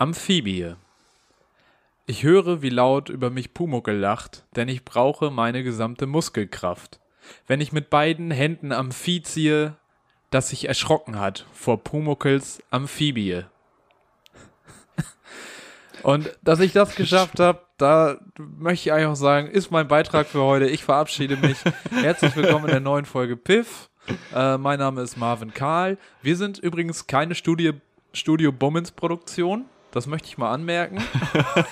Amphibie. Ich höre, wie laut über mich Pumuckel lacht, denn ich brauche meine gesamte Muskelkraft. Wenn ich mit beiden Händen am Vieh ziehe, das sich erschrocken hat vor Pumuckels Amphibie. Und dass ich das geschafft habe, da möchte ich eigentlich auch sagen, ist mein Beitrag für heute. Ich verabschiede mich. Herzlich willkommen in der neuen Folge Piff. Äh, mein Name ist Marvin Karl. Wir sind übrigens keine Studie, Studio Bummens Produktion. Das möchte ich mal anmerken.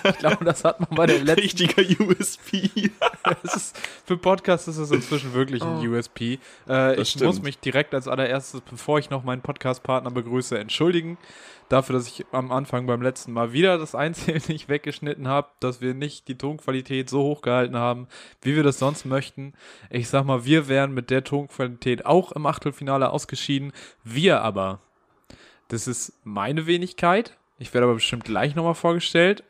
Ich glaube, das hat man bei der letzten. Richtiger USP. ist, für Podcasts ist es inzwischen wirklich ein Oh. USP. Äh, ich stimmt. muss mich direkt als allererstes, bevor ich noch meinen Podcast-Partner begrüße, entschuldigen. Dafür, dass ich am Anfang beim letzten Mal wieder das Einzige nicht weggeschnitten habe, dass wir nicht die Tonqualität so hoch gehalten haben, wie wir das sonst möchten. Ich sag mal, wir wären mit der Tonqualität auch im Achtelfinale ausgeschieden. Wir aber, das ist meine Wenigkeit. Ich werde aber bestimmt gleich nochmal vorgestellt.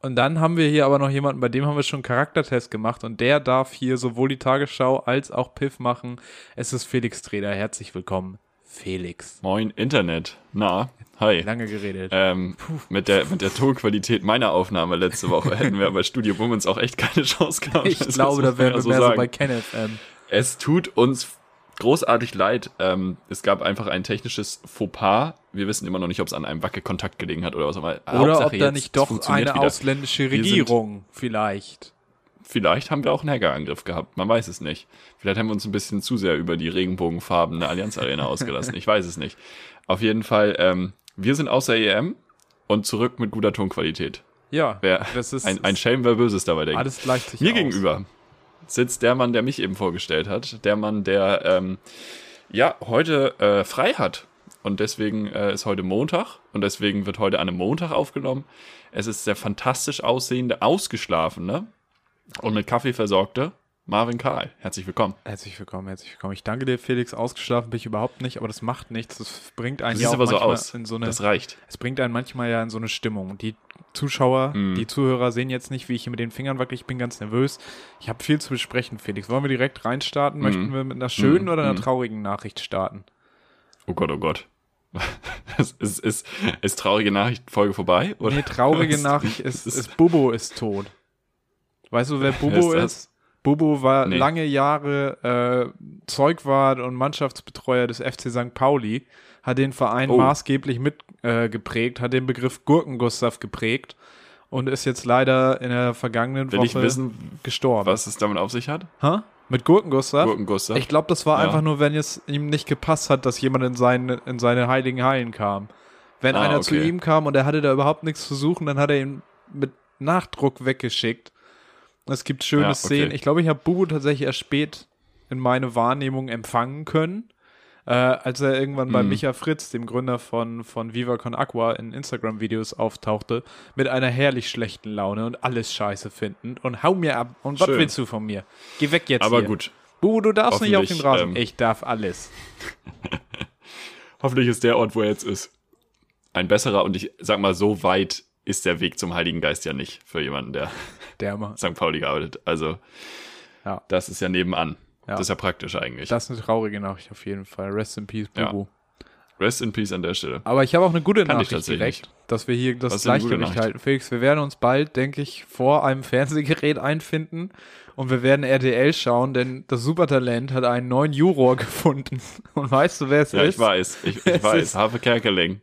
Und dann haben wir hier aber noch jemanden, bei dem haben wir schon einen Charaktertest gemacht und der darf hier sowohl die Tagesschau als auch Piff machen. Es ist Felix Treder. Herzlich willkommen, Felix. Moin, Internet. Na, hi. Lange geredet. Ähm, mit, der, mit der Tonqualität meiner Aufnahme letzte Woche hätten wir bei Studio Bummens auch echt keine Chance gehabt. ich Das glaube, da wären wir so mehr so sagen. bei KenFM. Es tut uns großartig leid. Ähm, es gab einfach ein technisches Fauxpas. Wir wissen immer noch nicht, ob es an einem Wackelkontakt gelegen hat oder was auch immer. Oder Hauptsache ob da nicht doch eine wieder. ausländische Regierung vielleicht. Vielleicht haben wir auch einen Hackerangriff gehabt. Man weiß es nicht. Vielleicht haben wir uns ein bisschen zu sehr über die regenbogenfarbene Allianz Arena ausgelassen. Ich weiß es nicht. Auf jeden Fall, ähm, wir sind außer EM und zurück mit guter Tonqualität. Ja, Wer, das ist ein, ein Schelm, wer Böses dabei denkt. alles gleicht sich Mir aus. gegenüber sitzt der Mann, der mich eben vorgestellt hat. Der Mann, der ähm, ja heute äh, frei hat. Und deswegen äh, ist heute Montag und deswegen wird heute an einem Montag aufgenommen. Es ist der fantastisch aussehende, ausgeschlafene und mit Kaffee versorgte Marvin Karl. Herzlich willkommen. Herzlich willkommen, herzlich willkommen. Ich danke dir, Felix. Ausgeschlafen bin ich überhaupt nicht, aber das macht nichts. Das bringt einen Du ja auch aber so aus. in so eine das reicht. Es bringt einen manchmal ja in so eine Stimmung. Die Zuschauer, Mhm. die Zuhörer sehen jetzt nicht, wie ich hier mit den Fingern wackel. Ich bin ganz nervös. Ich habe viel zu besprechen, Felix. Wollen wir direkt reinstarten? Möchten wir mit einer schönen Mhm. oder einer Mhm. traurigen Nachricht starten? Oh Gott, oh Gott. ist, ist, ist, ist traurige Nachricht Folge vorbei? Oder? Nee, traurige? Nachricht ist, ist- ist, Bobo ist tot. Weißt du, wer Bobo ist ist? Bobo war Nee. lange Jahre äh, Zeugwart und Mannschaftsbetreuer des FC St. Pauli, hat den Verein Oh. maßgeblich mitgeprägt, äh, hat den Begriff Gurkengustav geprägt und ist jetzt leider in der vergangenen Will Woche ich wissen, gestorben. was es damit auf sich hat? Hä? Mit Gurkengustav? Gurkengustav? Ich glaube, das war Ja. einfach nur, wenn es ihm nicht gepasst hat, dass jemand in seine, in seine heiligen Hallen kam. Wenn Ah, einer zu okay. ihm kam und er hatte da überhaupt nichts zu suchen, dann hat er ihn mit Nachdruck weggeschickt. Es gibt schöne Ja, okay. Szenen. Ich glaube, ich habe Bubu tatsächlich erst spät in meine Wahrnehmung empfangen können. Äh, als er irgendwann bei Mhm. Micha Fritz, dem Gründer von, von Viva Con Aqua, in Instagram-Videos auftauchte, mit einer herrlich schlechten Laune und alles scheiße finden und hau mir ab. Und was willst du von mir? Geh weg jetzt Aber hier. gut, Bubu, du darfst nicht auf den Hoffentlich, Rasen. ähm, ich darf alles. hoffentlich ist der Ort, wo er jetzt ist, ein besserer und ich sag mal, so weit ist der Weg zum Heiligen Geist ja nicht für jemanden, der Der. St. Pauli gearbeitet. Also, Ja. das ist ja nebenan. Ja. Das ist ja praktisch eigentlich. Das ist eine traurige Nachricht auf jeden Fall. Rest in peace, Ja. Bubu. Rest in Peace an der Stelle. Aber ich habe auch eine gute Kann ich Nachricht direkt, dass wir hier das Gleichgewicht halten. Felix, wir werden uns bald, denke ich, vor einem Fernsehgerät einfinden und wir werden RTL schauen, denn das Supertalent hat einen neuen Juror gefunden. Und weißt du, wer es Ja, ist? ich weiß. Ich, ich weiß. Harpe Kerkeling.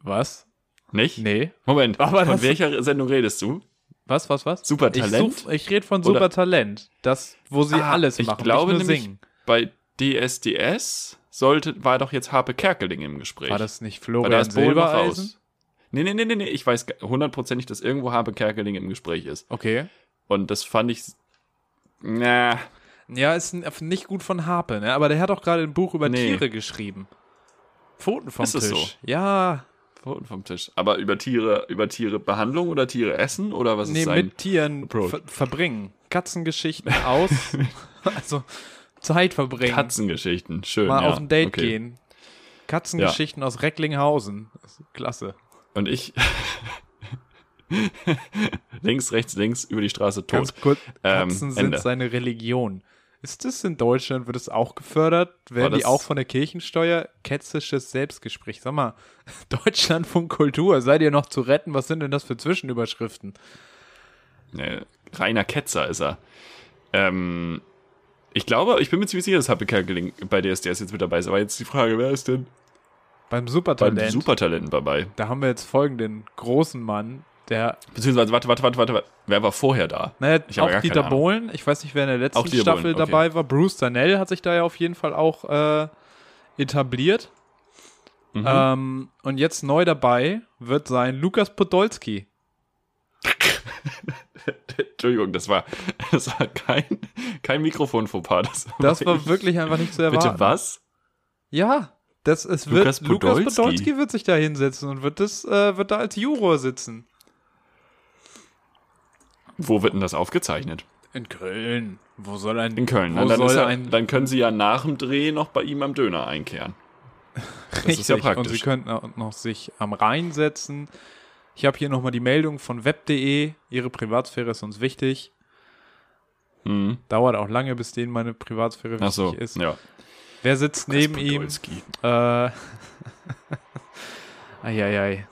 Was? Nicht? Nee. Moment. Aber von welcher Sendung redest du? Was, was, was? Supertalent? Ich, such- ich rede von Supertalent. Das, wo sie Ah, alles ich machen, glaube nicht nur singen. Bei DSDS sollte, war doch jetzt Harpe Kerkeling im Gespräch. War das nicht Florian da ist Bohl noch Silbereisen? Nee, nee, nee, nee, nee. Ich weiß hundertprozentig, dass irgendwo Harpe Kerkeling im Gespräch ist. Okay. Und das fand ich. Na, Ja, ist nicht gut von Harpe, ne? Aber der hat auch gerade ein Buch über Nee. Tiere geschrieben. Pfoten vom Ist das Tisch. Ja, Pfoten vom Tisch. Aber über Tiere, über Tiere Behandlung oder Tiere essen oder was nee, ist sein? mit Tieren ver verbringen. Katzengeschichten aus. also Zeit verbringen. Katzengeschichten. Schön. Mal ja. auf ein Date okay. gehen. Katzengeschichten aus Recklinghausen. Klasse. Und ich. links, rechts, links, über die Straße tot. Ganz kurz, Ähm, Katzen sind Ende. seine Religion. Ist das in Deutschland, wird es auch gefördert? Werden die auch von der Kirchensteuer? Ketzisches Selbstgespräch. Sag mal, Deutschlandfunk Kultur, seid ihr noch zu retten? Was sind denn das für Zwischenüberschriften? Nee, reiner Ketzer ist er. Ähm, ich glaube, ich bin mir ziemlich sicher, dass Kerkeling bei DSDS jetzt mit dabei ist. Aber jetzt die Frage, wer ist denn Beim bei Supertalent, den Supertalenten dabei? da haben wir jetzt folgenden großen Mann, der, Beziehungsweise, warte, warte, warte, warte, warte. Wer war vorher da? naja, Ich auch Dieter Ahnung. Bohlen, ich weiß nicht, wer in der letzten Staffel Bohlen, okay. dabei war. Bruce Danell hat sich da ja auf jeden Fall auch äh, etabliert. Mhm. Ähm, und jetzt neu dabei wird sein Lukas Podolski. Entschuldigung, das war, das war kein, kein Mikrofon-Fauxpas. Das, Das war wirklich einfach nicht zu erwarten. Bitte was? Ja, das, es Lukas wird, Lukas Podolski. Podolski wird sich da hinsetzen und wird, das, äh, wird da als Juror sitzen. Wo wird denn das aufgezeichnet? In Köln. Wo soll ein. In Köln. Wo dann, soll ja, ein. dann können sie ja nach dem Dreh noch bei ihm am Döner einkehren. Das ist ja Richtig, Und praktisch. sie könnten auch noch sich am Rhein setzen. Ich habe hier nochmal die Meldung von web.de. Ihre Privatsphäre ist uns wichtig. Mhm. Dauert auch lange, bis denen meine Privatsphäre Ach so, wichtig ist. ja. Wer sitzt neben ihm? Äh. Eieiei.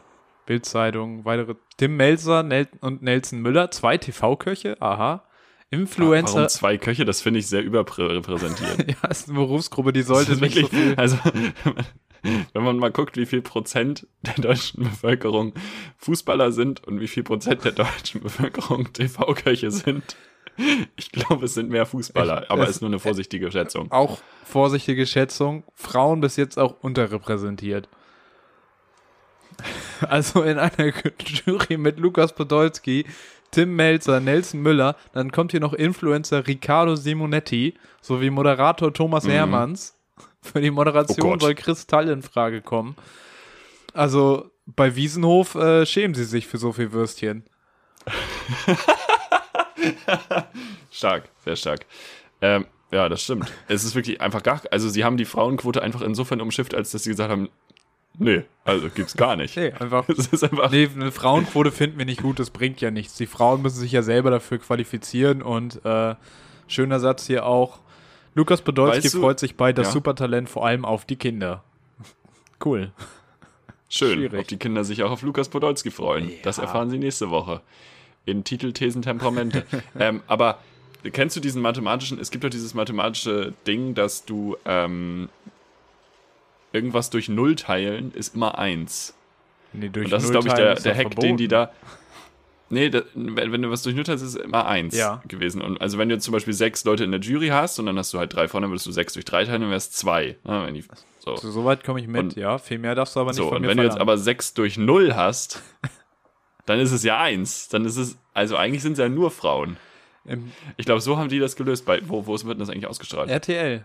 Bildzeitung, weitere. Tim Melzer Nel und Nelson Müller, zwei TV-Köche, aha. Influencer. Warum zwei Köche? Das finde ich sehr überrepräsentiert. ja, ist eine Berufsgruppe, die sollte nicht so viel. also, wenn man mal guckt, wie viel Prozent der deutschen Bevölkerung Fußballer sind und wie viel Prozent der deutschen Bevölkerung TV-Köche sind, ich glaube, es sind mehr Fußballer, Ich- aber es- ist nur eine vorsichtige Schätzung. Auch vorsichtige Schätzung, Frauen bis jetzt auch unterrepräsentiert. Also in einer Jury mit Lukas Podolski, Tim Melzer, Nelson Müller, dann kommt hier noch Influencer Riccardo Simonetti sowie Moderator Thomas Hermanns. Für die Oh Moderation Gott. soll Kristall in Frage kommen. Also bei Wiesenhof äh, schämen sie sich für so viel Würstchen. Stark, sehr stark. Ähm, ja, das stimmt. Es ist wirklich einfach gar, also sie haben die Frauenquote einfach insofern umschifft, als dass sie gesagt haben, nee, also gibt's gar nicht. Nee, einfach Es ist einfach, Nee, eine Frauenquote finden wir nicht gut, das bringt ja nichts. Die Frauen müssen sich ja selber dafür qualifizieren und äh, schöner Satz hier auch. Lukas Podolski Weißt du- freut sich bei das Ja. Supertalent vor allem auf die Kinder. Cool. schön, schwierig. ob die Kinder sich auch auf Lukas Podolski freuen. Das Ja. erfahren sie nächste Woche. In Titel, Thesen, Temperamente. ähm, aber kennst du diesen mathematischen, es gibt doch dieses mathematische Ding, dass du ähm, irgendwas durch Null teilen ist immer eins. Nee, durch Und das ist, Null glaube ich, der, ist der Hack, den die verboten. da. Nee, da, wenn, wenn du was durch Null teilst, ist es immer eins Ja. gewesen. Und also wenn du jetzt zum Beispiel sechs Leute in der Jury hast und dann hast du halt drei vorne, dann würdest du sechs durch drei teilen, dann wäre es zwei. Ja, wenn die, so. So, so weit komme ich mit, Und- ja. Viel mehr darfst du aber nicht so, von und mir wenn du jetzt verlangen. aber sechs durch null hast, dann ist es ja eins. Dann ist es, also eigentlich sind es ja nur Frauen. Im Ich glaube, so haben die das gelöst. Bei, wo, wo wird denn das eigentlich ausgestrahlt? RTL.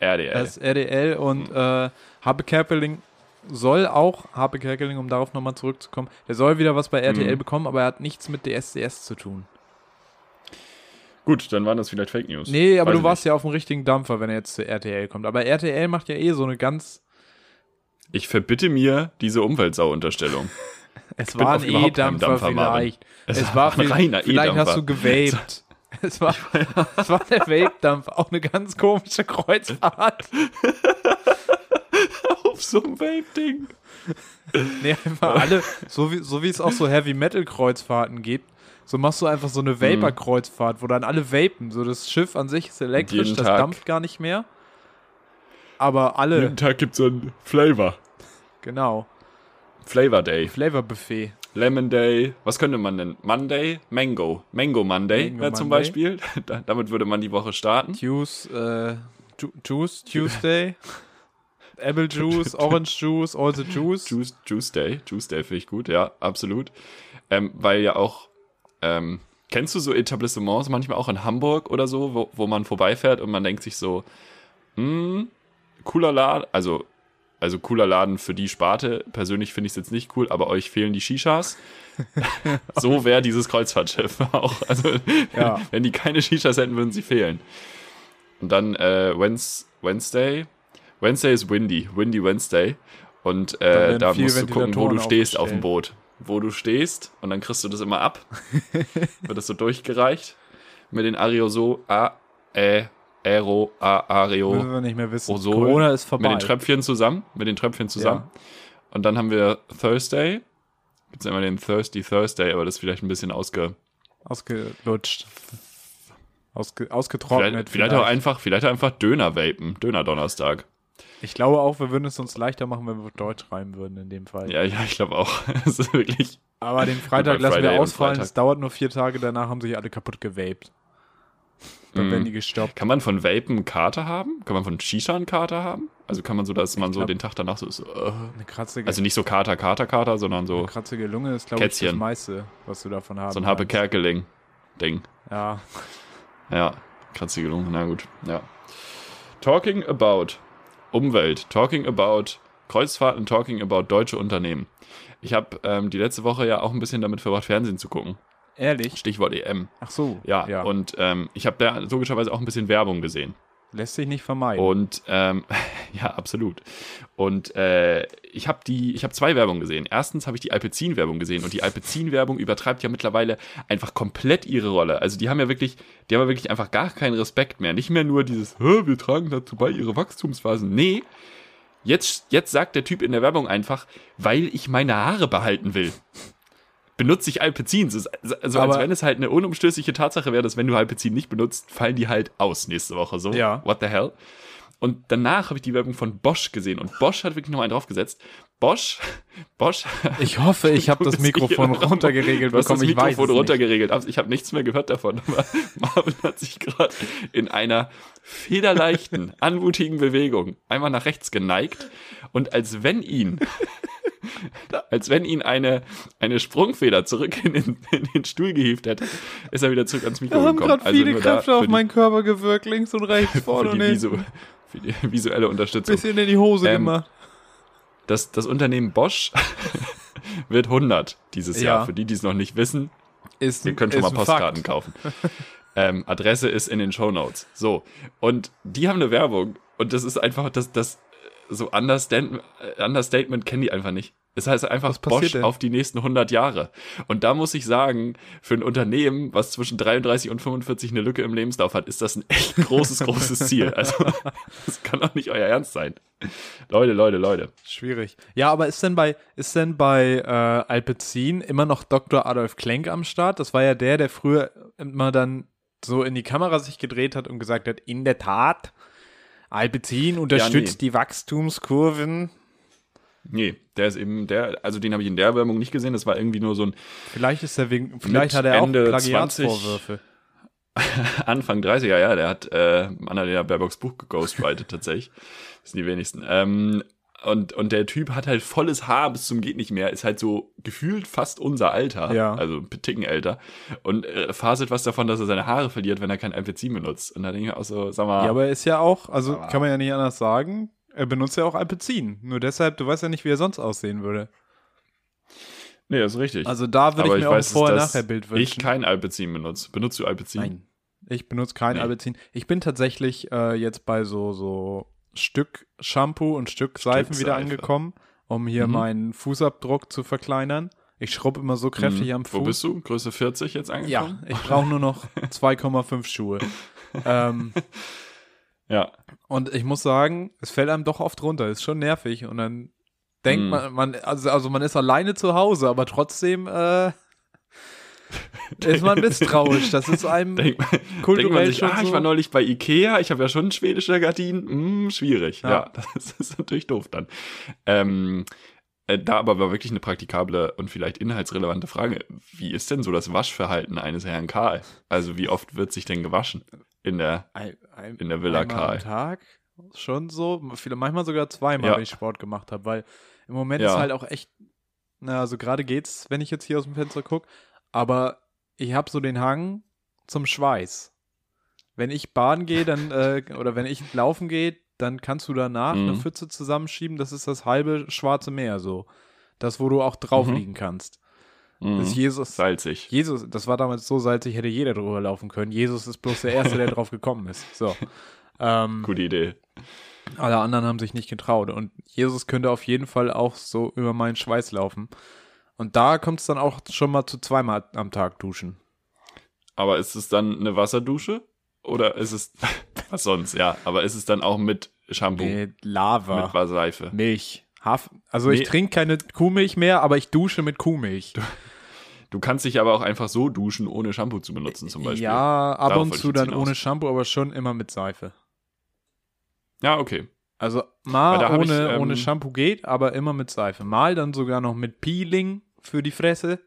RDL. Das ist RDL und äh, Habe Kerkeling soll auch, Habe Kerkeling, um darauf nochmal zurückzukommen, der soll wieder was bei RTL Mhm. bekommen, aber er hat nichts mit DSDS zu tun. Gut, dann waren das vielleicht Fake News. Nee, aber Weiß du warst ja auf dem richtigen Dampfer, wenn er jetzt zu RTL kommt. Aber RTL macht ja eh so eine ganz. Ich verbitte mir diese Umweltsau-Unterstellung. Es war ein E-Dampfer vielleicht. Es war ein reiner vielleicht hast E-Dampfer. du gewaped. Es war, es war der Vape-Dampfer. Auch eine ganz komische Kreuzfahrt. auf so einem Vape-Ding. Nee, einfach alle, so wie, so wie es auch so Heavy-Metal-Kreuzfahrten gibt, so machst du einfach so eine Vapor-Kreuzfahrt, wo dann alle vapen. So das Schiff an sich ist elektrisch, jeden das Tag. dampft gar nicht mehr. Aber alle, Jeden Tag gibt es so ein Flavor. genau. Flavor Day. Flavor-Buffet. Lemon Day, was könnte man denn? Monday? Mango. Mango Monday Mango wäre zum Monday. Beispiel. Da, damit würde man die Woche starten. Juice, äh, Ju Juice Tuesday. Apple Juice, Orange Juice, all the Juice. Juice, Juice Day. Juice Day finde ich gut, ja, absolut. Ähm, weil ja auch, ähm, kennst du so Etablissements manchmal auch in Hamburg oder so, wo, wo man vorbeifährt und man denkt sich so, hm, cooler Laden, also, also cooler Laden für die Sparte. Persönlich finde ich es jetzt nicht cool, aber euch fehlen die Shishas. so wäre dieses Kreuzfahrtschiff auch. Also, Ja. wenn die keine Shishas hätten, würden sie fehlen. Und dann äh, Wednes- Wednesday. Wednesday ist windy, windy Wednesday. Und äh, da musst du gucken, wo du stehst auf dem. Boot. Wo du stehst und dann kriegst du das immer ab. Wird das so durchgereicht mit den Aerosol, A, Ä, Aero, A, Areo, Müssen wir nicht mehr wissen. Ozol. Corona ist vorbei. mit den Tröpfchen zusammen, mit den Tröpfchen zusammen. Und dann haben wir Thursday. Gibt's ja immer den Thirsty Thursday, aber das ist vielleicht ein bisschen ausge, Ausgelutscht. Ausge, ausgetrocknet. vielleicht, vielleicht auch einfach, vielleicht einfach Döner vapen, Döner Donnerstag. Ich glaube auch, wir würden es uns leichter machen, wenn wir Deutsch reimen würden in dem Fall. Ja, ja, ich glaube auch. Ist wirklich, Aber den Freitag lassen Friday wir ausfallen. Es dauert nur vier Tage, danach haben sich alle kaputt gewaped. Die gestoppt. kann man von Vapen Kater haben? Kann man von Shisha einen Kater haben? Also kann man so, dass man so glaub- den Tag danach so ist, so, äh, Eine kratzige, also nicht so Kater, Kater, Kater, sondern so, eine kratzige Lunge ist, glaube ich, das meiste, was du davon haben so ein Happe kannst. Kerkeling Ding. Ja, Ja, kratzige Lunge, na gut, ja. Talking about Umwelt, talking about Kreuzfahrten, talking about deutsche Unternehmen. Ich habe ähm, die letzte Woche ja auch ein bisschen damit verbracht, Fernsehen zu gucken. Ehrlich. Stichwort EM. Ach so. Ja, ja. und ähm, ich habe da logischerweise auch ein bisschen Werbung gesehen. Lässt sich nicht vermeiden. Und ähm, ja, absolut. Und äh, ich habe die, ich habe zwei Werbungen gesehen. Erstens habe ich die Alpecin-Werbung gesehen und die Alpecin-Werbung übertreibt ja mittlerweile einfach komplett ihre Rolle. Also die haben ja wirklich, die haben ja wirklich einfach gar keinen Respekt mehr. Nicht mehr nur dieses, "Hä, wir tragen dazu bei ihre Wachstumsphasen. Nee. Jetzt, jetzt sagt der Typ in der Werbung einfach, weil ich meine Haare behalten will. Benutze ich Alpecin. Ist Also als wenn es halt eine unumstößliche Tatsache wäre, dass wenn du Alpecin nicht benutzt, fallen die halt aus nächste Woche. So, Ja. what the hell? Und danach habe ich die Werbung von Bosch gesehen und Bosch hat wirklich noch einen draufgesetzt. Bosch, Bosch. ich hoffe, ich habe das Mikrofon runtergeregelt Du hast das bekommen. Ich weiß Mikrofon es nicht. runtergeregelt. aber Ich habe nichts mehr gehört davon. Aber Marvin hat sich gerade in einer federleichten, anmutigen Bewegung einmal nach rechts geneigt und als wenn ihn, als wenn ihn eine, eine Sprungfeder zurück in den, in den Stuhl gehievt hätte, ist er wieder zurück ans Mikro Da haben gekommen. gerade viele nur da Kräfte auf die- meinen Körper gewirkt, links und rechts, vorne und hinten. visu, für die visuelle Unterstützung. Bisschen in die Hose Ähm, gemacht. Das, das Unternehmen Bosch wird 100 dieses Ja. Jahr. Für die, die es noch nicht wissen, Ist, Ihr könnt schon mal Postkarten Fakt. kaufen. ähm, Adresse ist in den Show Notes. So. Und die haben eine Werbung. Und das ist einfach, das, das, so Understand, Understatement kennen die einfach nicht. Es heißt einfach Bosch denn? auf die nächsten 100 Jahre. Und da muss ich sagen, für ein Unternehmen, was zwischen 33 und 45 eine Lücke im Lebenslauf hat, ist das ein echt großes, großes Ziel. Also, das kann doch nicht euer Ernst sein. Leute, Leute, Leute. Schwierig. Ja, aber ist denn bei, ist denn bei äh, Alpecin immer noch Dr. Adolf Klenk am Start? Das war ja der, der früher immer dann so in die Kamera sich gedreht hat und gesagt hat, in der Tat, Alpecin unterstützt die Wachstumskurven. Nee, der ist eben, der, also den habe ich in der Werbung nicht gesehen. Das war irgendwie nur so ein Vielleicht ist er wegen, vielleicht hat er auch Ende Plagiatsvorwürfe. Anfang 30er, ja, der hat äh, Annalena Baerbocks Buch geghostwritet tatsächlich. Das sind die wenigsten. Ähm, und, und der Typ hat halt volles Haar bis zum geht nicht mehr, ist halt so gefühlt fast unser Alter, Ja. also ein Ticken älter und äh, faselt was davon, dass er seine Haare verliert, wenn er kein Alpecin benutzt. Und da denke ich auch so, sag mal, Ja, aber er ist ja auch, also kann man ja nicht anders sagen, er benutzt ja auch Alpecin. Nur deshalb, du weißt ja nicht, wie er sonst aussehen würde. nee, das ist richtig. Also da würde aber ich mir auch ein Vorher-Nachher-Bild wünschen. Ich kein Alpecin benutze. Benutzt du Alpecin? Nein. Ich benutze kein Nee. Alpecin. Ich bin tatsächlich äh, jetzt bei so, so Stück Shampoo und Stück Seifen wieder Seife. angekommen, um hier Mhm. meinen Fußabdruck zu verkleinern. Ich schrubbe immer so kräftig Hm, am Fuß. Wo bist du? Größe 40 jetzt Ja, angekommen? ich brauche nur noch 2,5 Schuhe. ähm, Ja. und ich muss sagen, es fällt einem doch oft runter. Ist schon nervig. Und dann denkt Mhm. man, man also, also man ist alleine zu Hause, aber trotzdem äh, ist man misstrauisch. Das ist einem Denk, kulturell man sich, schon ah, so. ich war neulich bei Ikea, ich habe ja schon schwedische Gardinen, hm, schwierig. Ja, Ja. das ist natürlich doof dann. Ähm, äh, da aber war wirklich eine praktikable und vielleicht inhaltsrelevante Frage. Wie ist denn so das Waschverhalten eines Herrn Karl? Also wie oft wird sich denn gewaschen in der Ein, ein, in der Villa einmal Karl. am Tag schon so, viele, manchmal sogar zweimal, Ja. wenn ich Sport gemacht habe, weil im Moment Ja. ist halt auch echt, na, also gerade geht's, wenn ich jetzt hier aus dem Fenster gucke, aber ich habe so den Hang zum Schweiß. Wenn ich baden gehe, dann, äh, oder wenn ich laufen gehe, dann kannst du danach Mhm. eine Pfütze zusammenschieben, das ist das halbe Schwarze Meer so. Das, wo du auch drauf Mhm. liegen kannst. Mhm. Das ist Jesus, salzig. Jesus, das war damals so salzig, hätte jeder drüber laufen können. Jesus ist bloß der Erste, der drauf gekommen ist. So. Ähm, Gute Idee. alle anderen haben sich nicht getraut. Und Jesus könnte auf jeden Fall auch so über meinen Schweiß laufen. Und da kommt es dann auch schon mal zu zweimal am Tag duschen. Aber ist es dann eine Wasserdusche Oder ist es, was sonst, ja, aber ist es dann auch mit Shampoo, Nee, Lava. mit Seife? Milch. Haf also Nee. ich trinke keine Kuhmilch mehr, aber ich dusche mit Kuhmilch. Du kannst dich aber auch einfach so duschen, ohne Shampoo zu benutzen zum Beispiel. Ja, ab Darauf und zu dann ohne Shampoo, aber schon immer mit Seife. Ja, okay. Also mal ohne, ich, ähm, ohne Shampoo geht, aber immer mit Seife. Mal dann sogar noch mit Peeling für die Fresse.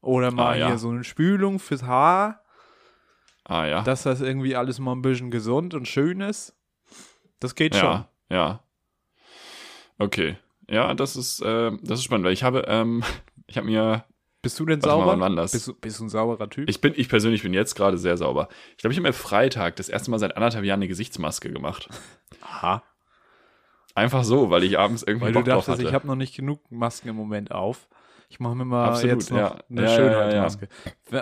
Oder mal Ah, ja. hier so eine Spülung fürs Haar, Ah, ja. dass das irgendwie alles mal ein bisschen gesund und schön ist. Das geht schon. ja, ja. Okay. Ja, das ist, äh, das ist spannend, weil ich habe, ähm, ich habe mir, Bist du denn mal, sauber? das? Bist, du, bist du ein sauberer Typ? ich bin, ich persönlich bin jetzt gerade sehr sauber. Ich glaube, ich habe mir Freitag das erste Mal seit anderthalb Jahren eine Gesichtsmaske gemacht. Aha. Einfach so, weil ich abends irgendwie Weil du Bock drauf dachtest, hatte. ich habe noch nicht genug Masken im Moment auf. Ich mache mir mal Absolut, jetzt noch ja. eine Ja, ja, Schönheitsmaske.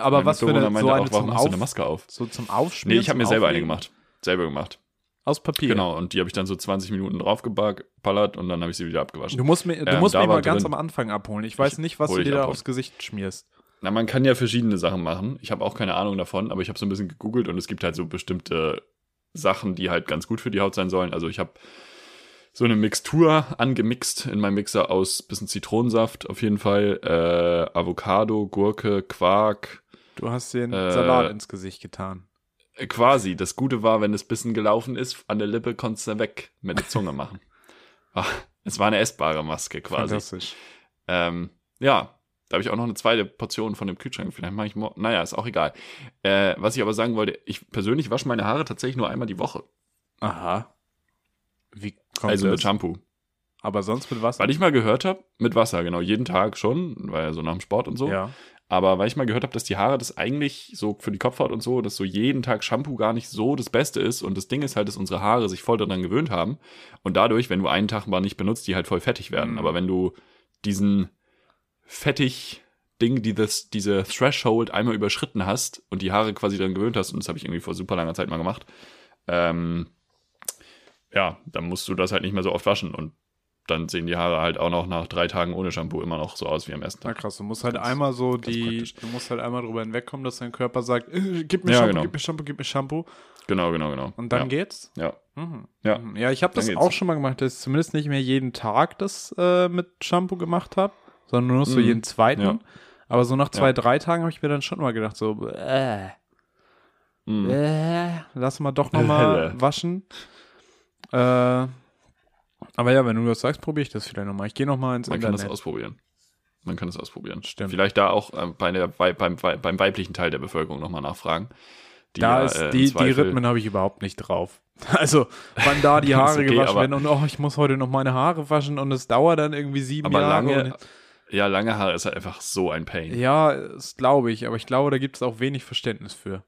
Aber Mein was für eine, so eine auch, warum hast du eine Maske auf? so zum Aufschmieren? Nee, ich habe mir selber eine Auflegen? gemacht. Selber gemacht. Aus Papier. Genau, und die habe ich dann so 20 Minuten draufgeballert und dann habe ich sie wieder abgewaschen. Du musst, mir, du Ähm, musst mich mal ganz drin- am Anfang abholen. Ich weiß nicht, was du dir da abholen. aufs Gesicht schmierst. Na, man kann ja verschiedene Sachen machen. Ich habe auch keine Ahnung davon, aber ich habe so ein bisschen gegoogelt und es gibt halt so bestimmte Sachen, die halt ganz gut für die Haut sein sollen. Also ich habe so eine Mixtur angemixt in meinem Mixer aus bisschen Zitronensaft auf jeden Fall, äh, Avocado, Gurke, Quark. Du hast einen Äh, Salat ins Gesicht getan. Äh, quasi. Das Gute war, wenn es bisschen gelaufen ist, an der Lippe konntest du weg mit der Zunge machen. Ah, Es war eine essbare Maske quasi. Fantastisch. Ähm, ja, da habe ich auch noch eine zweite Portion von dem Kühlschrank. Vielleicht mache ich morgen. Naja, ist auch egal. Äh, was ich aber sagen wollte, ich persönlich wasche meine Haare tatsächlich nur einmal die Woche. Aha. Wie kommt also mit? Shampoo. Aber sonst mit Wasser? Weil ich mal gehört habe, mit Wasser, genau, jeden Tag schon, weil ja so nach dem Sport und so. Ja. Aber weil ich mal gehört habe, dass die Haare das eigentlich so für die Kopfhaut und so, dass so jeden Tag Shampoo gar nicht so das Beste ist. Und das Ding ist halt, dass unsere Haare sich voll daran gewöhnt haben. Und dadurch, wenn du einen Tag mal nicht benutzt, die halt voll fettig werden. Mhm. Aber wenn du diesen fettig Ding, die das, diese Threshold einmal überschritten hast und die Haare quasi daran gewöhnt hast, und das habe ich irgendwie vor super langer Zeit mal gemacht, ähm, ja, dann musst du das halt nicht mehr so oft waschen. Und dann sehen die Haare halt auch noch nach drei Tagen ohne Shampoo immer noch so aus wie am ersten Na Tag. krass, du musst halt Ganz- einmal so die, du musst halt einmal drüber hinwegkommen, dass dein Körper sagt, äh, gib mir Ja, Shampoo, genau. gib mir Shampoo, gib mir Shampoo. Genau, genau, genau. Und dann ja. geht's. Ja. Mhm. Ja. Mhm. Ja, ich habe das Dann auch geht's. schon mal gemacht, dass ich zumindest nicht mehr jeden Tag das äh, mit Shampoo gemacht habe, sondern nur so Mhm. jeden zweiten. Ja. Aber so nach zwei, drei Tagen habe ich mir dann schon mal gedacht, so, äh, Mhm. äh, lass mal doch noch mal Äh. waschen. Äh, aber ja, wenn du das sagst, probiere ich das vielleicht noch mal. Ich gehe noch mal ins Man kann Internet. das ausprobieren. Man kann das ausprobieren. Stimmt. Vielleicht da auch äh, bei der, bei, beim, bei, beim weiblichen Teil der Bevölkerung nochmal nachfragen. Die da ja, ist äh, die, die Rhythmen habe ich überhaupt nicht drauf. Also, wann da die Haare okay, gewaschen werden und oh, ich muss heute noch meine Haare waschen und es dauert dann irgendwie sieben Aber Jahre. lange, ja, lange Haare ist halt einfach so ein Pain. ja, das glaube ich, aber ich glaube, da gibt es auch wenig Verständnis für.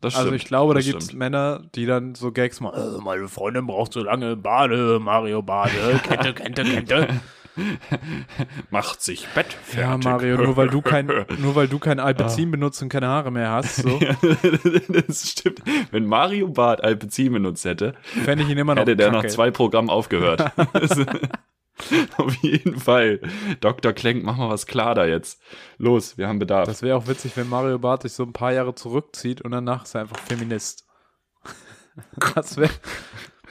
Das Also stimmt, ich glaube, da gibt es. Männer, die dann so Gags machen, äh, meine Freundin braucht so lange Bade, Mario Bade, Kette, Kette, Kette. Macht sich Bett ja, fertig. Mario, nur weil du kein, nur weil du kein Alpezin benutzt und keine Haare mehr hast, so, das stimmt. Wenn Mario Barth Alpecin benutzt hätte, fände ich ihn immer noch hätte der nach kacke. zwei Programmen aufgehört. Auf jeden Fall. Dr. Klenk, mach mal was klar da jetzt. Los, wir haben Bedarf. Das wäre auch witzig, wenn Mario Barth sich so ein paar Jahre zurückzieht und danach ist er einfach Feminist. Das wäre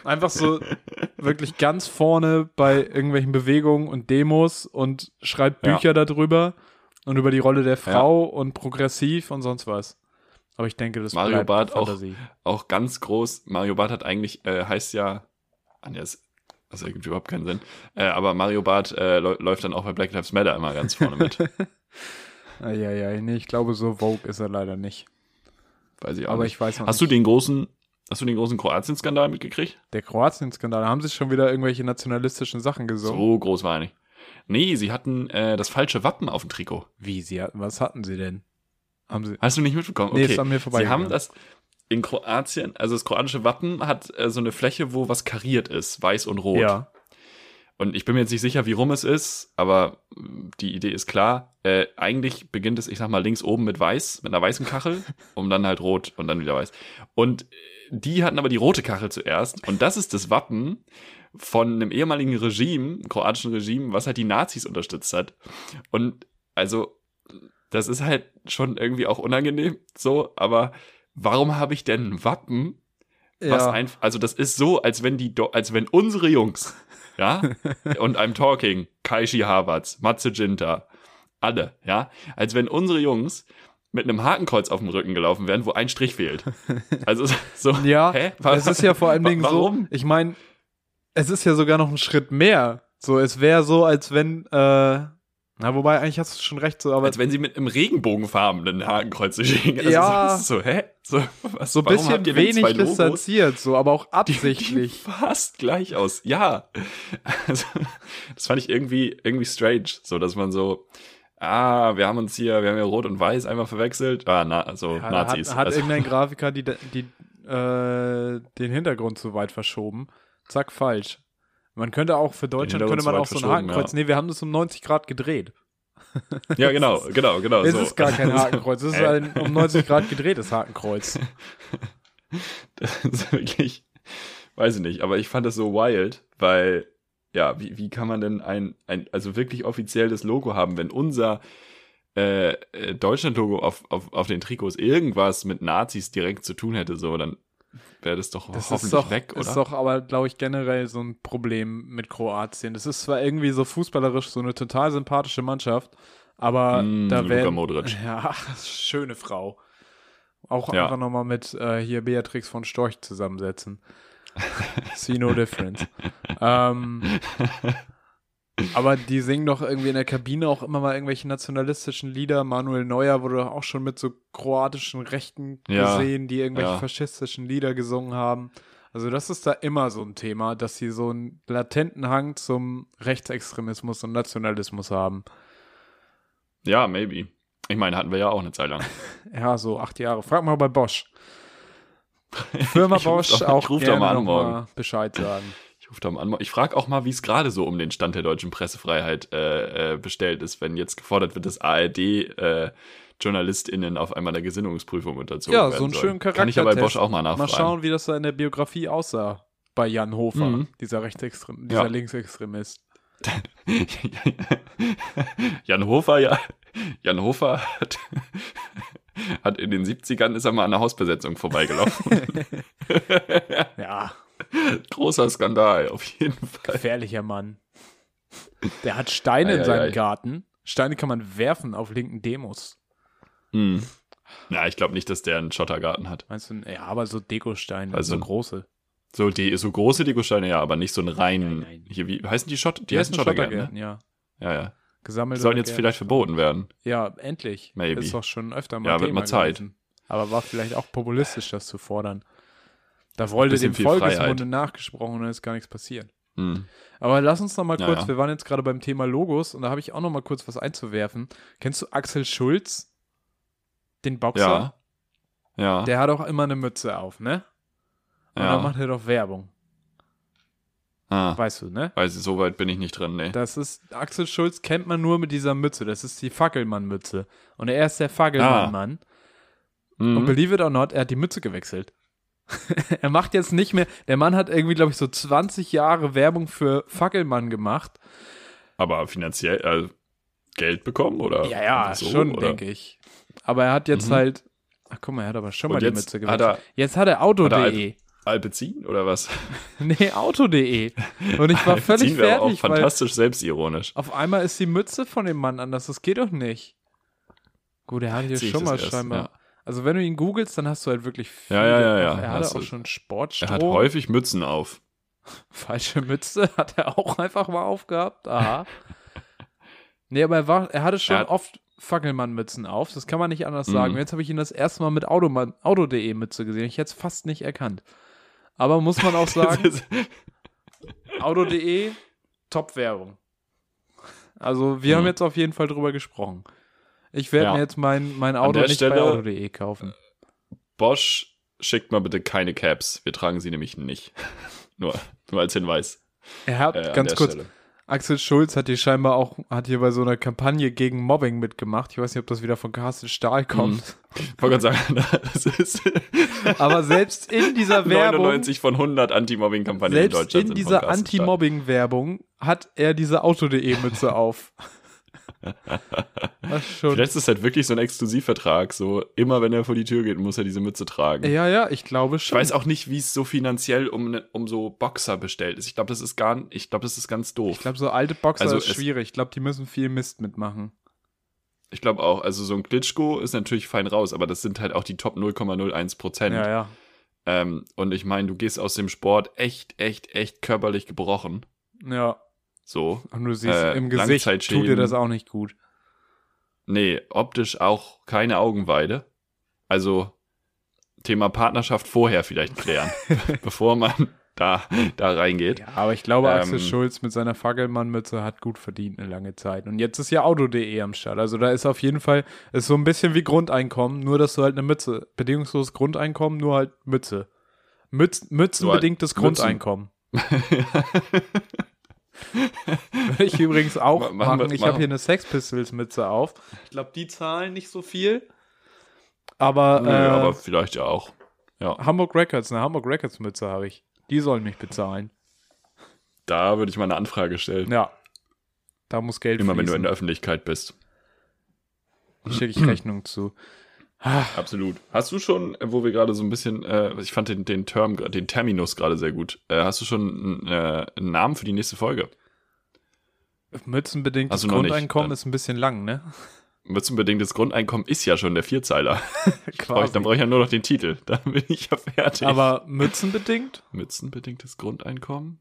einfach so wirklich ganz vorne bei irgendwelchen Bewegungen und Demos und schreibt Ja. Bücher darüber und über die Rolle der Frau und progressiv und sonst was. Aber ich denke, das Mario bleibt Barth auch- auch ganz groß. Mario Barth hat eigentlich, äh, heißt ja, das, das ergibt überhaupt keinen Sinn. Äh, aber Mario Barth äh, läu- läuft dann auch bei Black Lives Matter immer ganz vorne mit. Ja, ja, nee, ich glaube, so Vogue ist er leider nicht. Weiß ich auch Aber nicht. ich weiß noch Hast du nicht. den großen, hast du den großen Kroatien-Skandal mitgekriegt? Der Kroatien-Skandal, haben sie schon wieder irgendwelche nationalistischen Sachen gesungen? So groß war er nicht. Nee, sie hatten äh, das falsche Wappen auf dem Trikot. Wie, sie hatten, was hatten sie denn? Haben sie, Hast du nicht mitbekommen? Nee, Okay. ist an mir Sie vorbeigegangen. haben das in Kroatien, also das kroatische Wappen hat äh, so eine Fläche, wo was kariert ist, weiß und rot. ja. Und ich bin mir jetzt nicht sicher, wie rum es ist, aber mh, die Idee ist klar. Äh, eigentlich beginnt es, ich sag mal, links oben mit weiß, mit einer weißen Kachel, um dann halt rot und dann wieder weiß. Und äh, die hatten aber die rote Kachel zuerst. Und das ist das Wappen von einem ehemaligen Regime, einem kroatischen Regime, was halt die Nazis unterstützt hat. Und also, das ist halt schon irgendwie auch unangenehm, so, aber warum habe ich denn ein Wappen, Ja. was einfach, also das ist so, als wenn die, als wenn unsere Jungs, ja, und I'm talking, Kaishi Havertz, Matze Ginter, alle, ja, als wenn unsere Jungs mit einem Hakenkreuz auf dem Rücken gelaufen wären, wo ein Strich fehlt. Also so, Ja, hä? es ist ja vor allem Wa- Dingen so, warum? ich meine, es ist ja sogar noch ein Schritt mehr. So, es wäre so, als wenn, äh, na, wobei, eigentlich hast du schon recht, so, aber als wenn sie mit einem Regenbogenfarbenen Hakenkreuz durchgehen. Also Ja. so, hä? So, was, so ein bisschen wenig distanziert, so, aber auch Die absichtlich. fast gleich aus. Ja. Also, das fand ich irgendwie, irgendwie strange. So, dass man so, ah, wir haben uns hier, wir haben ja Rot und Weiß einmal verwechselt. Ah, na, also Ja, Nazis. Hat, hat also, irgendein Grafiker die, die, äh, den Hintergrund zu weit verschoben. Zack, falsch. Man könnte auch für Deutschland könnte man auch so ein Hakenkreuz. ja. Nee, wir haben das um 90 Grad gedreht. ja, genau, genau, genau. Es so. ist gar kein Hakenkreuz, es ist Äh. ein um 90 Grad gedrehtes Hakenkreuz. Das ist wirklich, weiß ich nicht, aber ich fand das so wild, weil, ja, wie, wie kann man denn ein, ein, also wirklich offizielles Logo haben, wenn unser äh, äh, Deutschland-Logo auf, auf, auf den Trikots irgendwas mit Nazis direkt zu tun hätte, so, dann wäre das doch Das hoffentlich ist doch, weg, oder? ist doch aber, glaube ich, generell so ein Problem mit Kroatien. Das ist zwar irgendwie so fußballerisch so eine total sympathische Mannschaft, aber Mm, da Modric. Ja, schöne Frau. Auch Ja. einfach nochmal mit äh, hier Beatrix von Storch zusammensetzen. See no difference. ähm, aber die singen doch irgendwie in der Kabine auch immer mal irgendwelche nationalistischen Lieder. Manuel Neuer wurde doch auch schon mit so kroatischen Rechten Ja, gesehen, die irgendwelche ja. faschistischen Lieder gesungen haben. Also das ist da immer so ein Thema, dass sie so einen latenten Hang zum Rechtsextremismus und Nationalismus haben. Ja, maybe. Ich meine, hatten wir ja auch eine Zeit lang. Ja, so acht Jahre. Frag mal bei Bosch. Firma Bosch auch doch gerne mal Bescheid sagen. Ich rufe da mal an. Ich frage auch mal, wie es gerade so um den Stand der deutschen Pressefreiheit äh, äh, bestellt ist, wenn jetzt gefordert wird, dass ARD äh, JournalistInnen auf einmal der Gesinnungsprüfung unterzogen Ja, werden so einen sollen. schönen Charakter. Kann ich ja bei Bosch auch mal nachfragen. Mal schauen, wie das da in der Biografie aussah. Bei Jan Hofer, Mhm. dieser Rechtsextrem, dieser Ja. Linksextremist. Jan Hofer, ja. Jan Hofer hat, hat in den 70ern ist er mal an einer Hausbesetzung vorbeigelaufen. Ja, Großer Skandal, auf jeden Fall. gefährlicher Mann. Der hat Steine Ei, in ei, seinem ei. Garten. Steine kann man werfen auf linken Demos. Hm. Ja, ich glaube nicht, dass der einen Schottergarten hat. Meinst du, ja, aber so Dekosteine, Also- so große. So, die, so große Dekosteine, ja, aber nicht so einen reinen. Nein, nein. Hier, wie heißen die Schott? Die, Die heißen Schottergärten, ne? ja. Ja, ja. Gesammelt. Die sollten jetzt vielleicht verboten werden. Ja, endlich. Maybe. Ist doch schon öfter mal Ja, wird mal Zeit. gewesen. Aber war vielleicht auch populistisch, das zu fordern. Da wollte dem Volkesmunde nachgesprochen und dann ist gar nichts passiert. Hm. Aber lass uns noch mal kurz, ja. wir waren jetzt gerade beim Thema Logos und da habe ich auch noch mal kurz was einzuwerfen. Kennst du Axel Schulz? Den Boxer? Ja. Ja. Der hat auch immer eine Mütze auf, ne? Und ja. dann macht er doch Werbung. ah, Weißt du, ne? weiß ich, so weit bin ich nicht drin, nee. Das ist, Axel Schulz kennt man nur mit dieser Mütze. Das ist die Fackelmann-Mütze. Und er ist der Fackelmann-Mann. Und Mhm. believe it or not, er hat die Mütze gewechselt. er macht jetzt nicht mehr, der Mann hat irgendwie, glaube ich, so 20 Jahre Werbung für Fackelmann gemacht. Aber finanziell äh, Geld bekommen oder? Ja, ja, so, schon, denke ich. Aber er hat jetzt Mhm. halt, ach guck mal, er hat aber schon mal Und die jetzt Mütze gewechselt. er jetzt hat er Auto.de. Alpezin oder was? nee, Auto.de. Und ich war völlig Alpezin auch fertig, weil fantastisch selbstironisch. auf einmal ist die Mütze von dem Mann anders. Das geht doch nicht. Gut, er hat hier schon mal erst, scheinbar. ja. Also wenn du ihn googelst, dann hast du halt wirklich viele. Ja, ja, ja, ja. Er hatte auch schon Er Sportstroh. hat häufig Mützen auf. Falsche Mütze hat er auch einfach mal aufgehabt. Aha. nee, aber er, war, er hatte schon Er hat- oft Fackelmann-Mützen auf. Das kann man nicht anders Mhm. sagen. Jetzt habe ich ihn das erste Mal mit Auto.de Mütze gesehen. Ich hätte es fast nicht erkannt. Aber muss man auch sagen, Auto.de, Top-Werbung. Also wir haben Mhm. jetzt auf jeden Fall drüber gesprochen. Ich werde Ja. mir jetzt mein, mein Auto nicht bei Stelle- Auto.de kaufen. Bosch, schickt mal bitte keine Caps. Wir tragen sie nämlich nicht. nur, nur als Hinweis. Er hat, äh, an ganz kurz, Stelle. Axel Schulz hat hier scheinbar auch, hat hier bei so einer Kampagne gegen Mobbing mitgemacht. Ich weiß nicht, ob das wieder von Carsten Stahl kommt. Ich wollte gerade sagen, das ist Aber selbst in dieser Werbung, 99 von 100 Anti-Mobbing-Kampagnen in selbst Deutschland. in sind dieser. Anti-Mobbing-Werbung hat er diese Auto.de Mütze auf. Vielleicht ist es halt wirklich so ein Exklusivvertrag. So, immer wenn er vor die Tür geht, muss er diese Mütze tragen. Ja, ja, ich glaube Ich schon. weiß auch nicht, wie es so finanziell um, ne, um so Boxer bestellt ist. Ich glaube, das ist gar, ich glaube, das ist ganz doof. Ich glaube, so alte Boxer Also ist schwierig. Ich glaube, die müssen viel Mist mitmachen. Ich glaube auch, also so ein Glitschko ist natürlich fein raus, aber das sind halt auch die Top 0,01 Prozent. Ja, ja. Ähm, und ich meine, du gehst aus dem Sport echt, echt, echt körperlich gebrochen. Ja. So. Und du siehst, Äh, im Gesicht tut dir das auch nicht gut. Nee, optisch auch keine Augenweide. Also Thema Partnerschaft vorher vielleicht klären, bevor man da, da reingeht. Ja, aber ich glaube, Axel Ähm, Schulz mit seiner Fackelmann-Mütze hat gut verdient eine lange Zeit. Und jetzt ist ja Auto.de am Start. Also da ist auf jeden Fall, ist so ein bisschen wie Grundeinkommen, nur dass du halt eine Mütze, bedingungsloses Grundeinkommen, nur halt Mütze. Mütz, mützenbedingtes So halt Grundeinkommen. Würde ich übrigens auch Ma- machen machen. ich habe hier eine Sex Pistols Mütze auf. Ich glaube, die zahlen nicht so viel. Aber, Nö, äh, aber vielleicht ja auch. Ja, Hamburg Records, eine Hamburg Records Mütze habe ich. Die sollen mich bezahlen. da würde ich mal eine Anfrage stellen. Ja. Da muss Geld Immer wenn du fließen. in der Öffentlichkeit bist. schicke ich Rechnung zu. Absolut. Hast du schon, äh, wo wir gerade so ein bisschen, äh, ich fand den, den Term, den Terminus gerade sehr gut. Äh, hast du schon äh, einen Namen für die nächste Folge? Mützenbedingtes Also nicht, Grundeinkommen dann. ist ein bisschen lang, ne? Mützenbedingtes Grundeinkommen ist ja schon der Vierzeiler. Quasi. Dann brauche ich ja nur noch den Titel. Dann bin ich ja fertig. Aber mützenbedingt? Mützenbedingtes Grundeinkommen?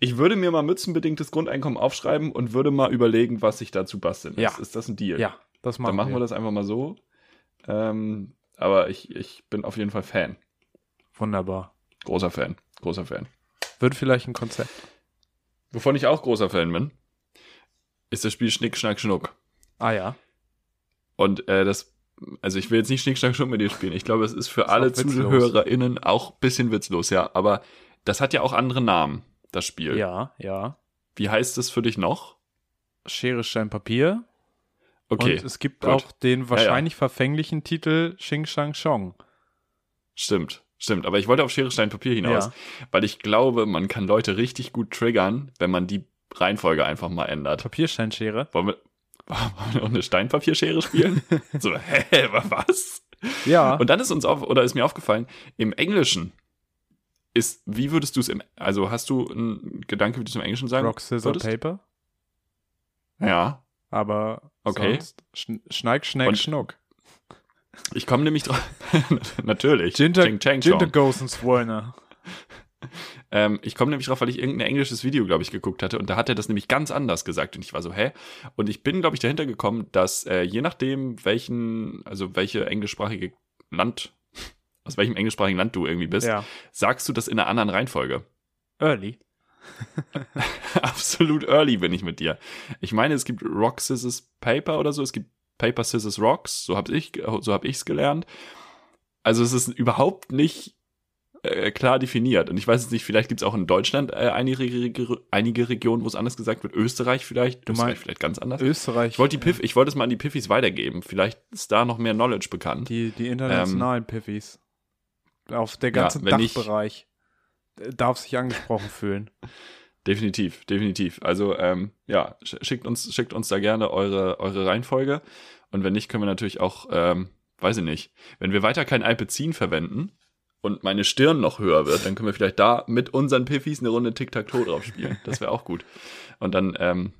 Ich würde mir mal mützenbedingtes Grundeinkommen aufschreiben und würde mal überlegen, was ich dazu basteln Ja. Ist das ein Deal? Ja, das machen, Dann machen wir wir. das einfach mal so. Ähm, aber ich, ich bin auf jeden Fall Fan. Wunderbar. Großer Fan. Großer Fan. Wird vielleicht ein Konzept. Wovon ich auch großer Fan bin, ist das Spiel Schnick, Schnack, Schnuck. Ah ja. Und äh, das, also ich will jetzt nicht Schnick, Schnack, Schnuck mit dir spielen. Ich glaube, es ist für Ist alle auch. ZuhörerInnen auch ein bisschen witzlos, ja. Aber das hat ja auch andere Namen, das Spiel. Ja, ja. Wie heißt es für dich noch? Schere, Stein, Papier. Okay, Und es gibt gut. auch den wahrscheinlich verfänglichen Titel Xing Shang Chong. stimmt. Stimmt, aber ich wollte auf Schere, Stein, Papier hinaus, Ja. weil ich glaube, man kann Leute richtig gut triggern, wenn man die Reihenfolge einfach mal ändert. Papiersteinschere. Wollen wir, wollen wir noch eine Steinpapierschere spielen? so, hä, was? Ja. Und dann ist uns auf, oder ist mir aufgefallen, im Englischen ist, wie würdest du es im, also hast du einen Gedanke, wie du es im Englischen sagen Rock, Scissor, würdest? Paper. Ja. Aber Okay. sonst Schn Schneik, Schneck, Und- Schnuck. Ich komme nämlich drauf. Natürlich. Ginger, Ching, chang. Goes and Swolner. Ähm, ich komme nämlich drauf, weil ich irgendein englisches Video, glaube ich, geguckt hatte und da hat er das nämlich ganz anders gesagt und ich war so, hä? Und ich bin, glaube ich, dahinter gekommen, dass äh, je nachdem, welchen, also welche englischsprachige Land, aus welchem englischsprachigen Land du irgendwie bist, Ja. sagst du das in einer anderen Reihenfolge. Early. Absolut early bin ich mit dir. Ich meine, es gibt Rock, Scissors, Paper oder so. Es gibt Paper, Scissors, Rocks. So habe ich so hab ich's gelernt. Also es ist überhaupt nicht äh, klar definiert. Und ich weiß jetzt nicht, vielleicht gibt es auch in Deutschland äh, einige, einige Regionen, wo es anders gesagt wird. Österreich vielleicht. Du Österreich meinst- vielleicht ganz anders. Österreich. Ich wollte die Piff, ich wollte es mal an die Piffis weitergeben. Vielleicht ist da noch mehr Knowledge bekannt. Die, die internationalen Piffis. Auf der ganze wenn ich- Dachbereich äh, darf sich angesprochen fühlen. Definitiv, definitiv. Also ähm, ja, sch- schickt uns, schickt uns da gerne eure, eure Reihenfolge. Und wenn nicht, können wir natürlich auch, ähm, weiß ich nicht, wenn wir weiter kein Alpezin verwenden und meine Stirn noch höher wird, dann können wir vielleicht da mit unseren Piffis eine Runde Tic-Tac-Toe drauf spielen. Das wäre auch gut. Und dann, ähm,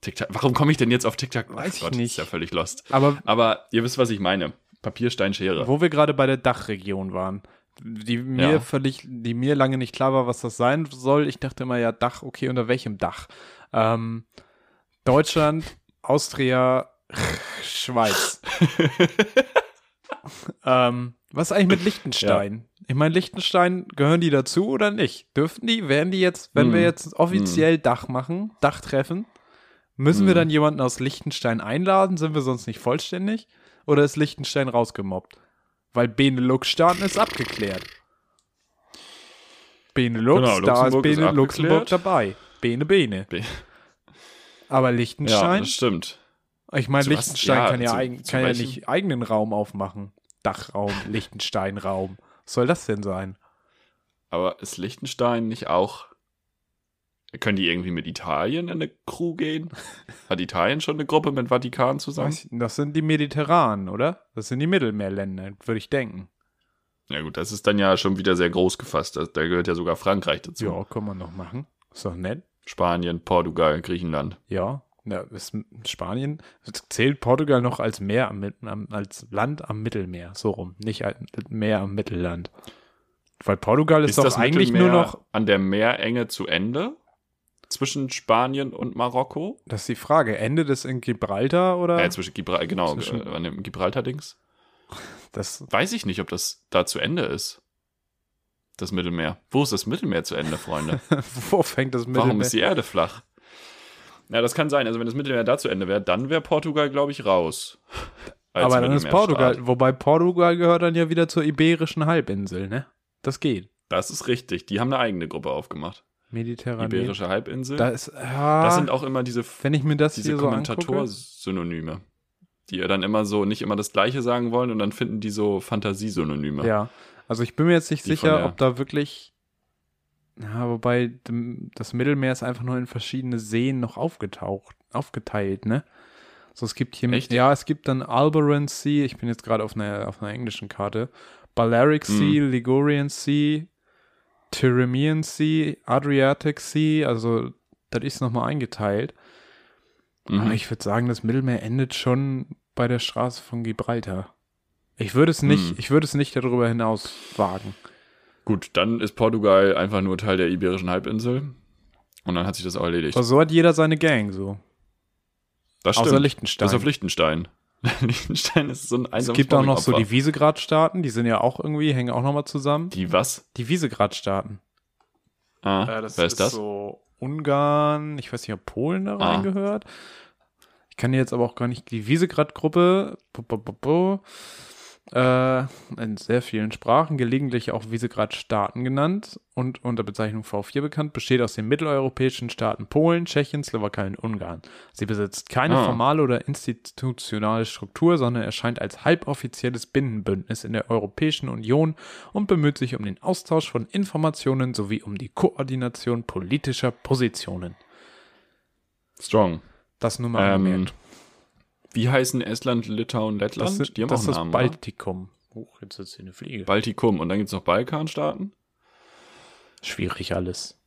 Tic-Tac, warum komme ich denn jetzt auf Tic-Tac? Weiß Ach ich Gott, nicht. Ist ja völlig lost. Aber Aber ihr wisst, was ich meine. Papier, Stein, Schere. wo wir gerade bei der Dachregion waren, die mir Ja. völlig, die mir lange nicht klar war, was das sein soll. Ich dachte immer, ja, Dach, okay, unter welchem Dach? Ähm, Deutschland, Austria, Schweiz. ähm, was ist eigentlich mit Liechtenstein? Ich meine, Liechtenstein, gehören die dazu oder nicht? Dürften die, werden die jetzt, wenn Hm. wir jetzt offiziell Dach machen, Dachtreffen, müssen wir Hm. dann jemanden aus Liechtenstein einladen? Sind wir sonst nicht vollständig? Oder ist Liechtenstein rausgemobbt? Weil Benelux-Staaten ist abgeklärt. Benelux, Genau, da ist Luxemburg ist Bene, Luxemburg abgeklärt. dabei. Bene, Bene. Be- Aber Ja, Liechtenstein? das stimmt. ich meine, Liechtenstein ja, kann, ja, zu- eigen, kann ja nicht eigenen Raum aufmachen. Dachraum, Liechtenstein-Raum. Was soll das denn sein? Aber ist Liechtenstein nicht auch Können die irgendwie mit Italien in eine Crew gehen? Hat Italien schon eine Gruppe mit Vatikan zusammen? Das sind die Mediterranen, oder? Das sind die Mittelmeerländer, würde ich denken. Ja gut, das ist dann ja schon wieder sehr groß gefasst. Da, gehört ja sogar Frankreich dazu. Ja, kann man noch machen. Ist doch nett. Spanien, Portugal, Griechenland. Ja. Ja, ist Spanien zählt Portugal noch als Meer am, als Land am Mittelmeer, so rum, nicht als Meer am Mittelland. Weil Portugal ist, doch eigentlich nur Mittelmeer noch, an der Meerenge zu Ende zwischen Spanien und Marokko. das ist die Frage, Ende des in Gibraltar oder? Äh, zwischen Gibraltar, genau, Zwischen- äh, an dem Gibraltar-Dings. das, Weiß ich nicht, ob das da zu Ende ist. Das Mittelmeer. Wo ist das Mittelmeer zu Ende, Freunde? wo fängt das Mittelmeer? Warum ist die Erde flach? Ja, das kann sein. Also wenn das Mittelmeer da zu Ende wäre, dann wäre Portugal, glaube ich, raus. Aber dann ist. Portugal, wobei Portugal gehört dann ja wieder zur iberischen Halbinsel, ne? Das geht. Das ist richtig. Die haben eine eigene Gruppe aufgemacht. Mediterranean. Iberische Halbinsel. Da ist, ja, das sind auch immer diese, wenn ich mir das diese Kommentator-Synonyme. Die ja dann immer so nicht immer das Gleiche sagen wollen und dann finden die so Fantasiesynonyme. ja. Also ich bin mir jetzt nicht Die sicher, ob da wirklich, ja, wobei dem, das Mittelmeer ist einfach nur in verschiedene Seen noch aufgetaucht, aufgeteilt, ne? So, es gibt hier, Echt? ja, es gibt dann Alboran Sea, ich bin jetzt gerade auf einer, auf einer englischen Karte, Balearic Mhm. Sea, Ligurian Sea, Tyrrhenian Sea, Adriatic Sea, also das ist nochmal eingeteilt. Mhm. Aber ich würde sagen, das Mittelmeer endet schon bei der Straße von Gibraltar. Ich würde es nicht, Hm. ich würde es nicht darüber hinaus wagen. Gut, dann ist Portugal einfach nur Teil der Iberischen Halbinsel. Und dann hat sich das auch erledigt. Aber so hat jeder seine Gang, so. das Außer stimmt. Liechtenstein. Bis auf Liechtenstein. Liechtenstein ist so ein Es gibt auch noch so die Bombing-Opfer. Visegrad-Staaten, die sind ja auch irgendwie, hängen auch nochmal zusammen. Die was? Die Visegrad-Staaten. Ah, Äh, das wer ist das? so Ungarn, ich weiß nicht, ob Polen da Ah. reingehört. Ich kann dir jetzt aber auch gar nicht die Visegrad-Gruppe bu, äh, in sehr vielen Sprachen, gelegentlich auch Visegrad-Staaten genannt und unter Bezeichnung V4 bekannt, besteht aus den mitteleuropäischen Staaten Polen, Tschechien, Slowakei und Ungarn. Sie besitzt keine Ah. formale oder institutionale Struktur, sondern erscheint als halboffizielles Binnenbündnis in der Europäischen Union und bemüht sich um den Austausch von Informationen sowie um die Koordination politischer Positionen. Strong. Das nur mal Ähm, angemerkt. Wie heißen Estland, Litauen, Lettland? Das, sind, die haben das auch ist Namen? Baltikum. Huch, jetzt sitzt hier eine Fliege. Baltikum. Und dann gibt es noch Balkanstaaten. Schwierig alles.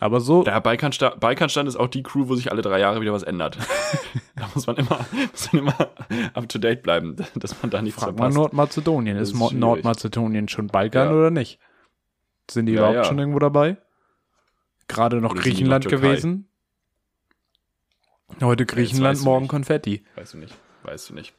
Aber so, Der Balkansta Balkanstand ist auch die Crew, wo sich alle drei Jahre wieder was ändert. da muss man immer, muss man immer up to date bleiben, dass man da nichts frag mal verpasst. Nordmazedonien. Das Ist, ist. Nordmazedonien schon Balkan Ja. oder nicht? Sind die Ja, überhaupt ja. schon irgendwo dabei? Gerade noch Oder Griechenland gewesen? Heute Griechenland, weißt morgen. Konfetti. Weißt du nicht. Weißt du nicht.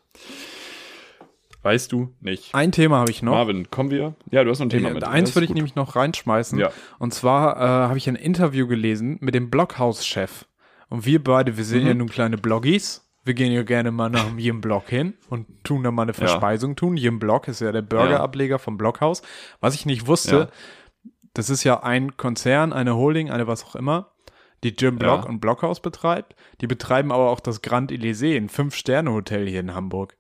Weißt du nicht. Ein Thema habe ich noch. Marvin, kommen wir? Ja, du hast noch ein Thema Äh, mit. Eins würde ich gut. nämlich noch reinschmeißen. Ja. Und zwar äh, habe ich ein Interview gelesen mit dem Blockhaus-Chef. Und wir beide, wir sind Mhm. ja nun kleine Bloggies. Wir gehen ja gerne mal nach Jim Block hin und tun da mal eine Verspeisung tun. Jim Block ist ja der Burgerableger vom Blockhaus. Was ich nicht wusste, Ja. das ist ja ein Konzern, eine Holding, eine was auch immer, die Jim Block Ja. und Blockhaus betreibt. Die betreiben aber auch das Grand Elysée, ein Fünf-Sterne-Hotel hier in Hamburg.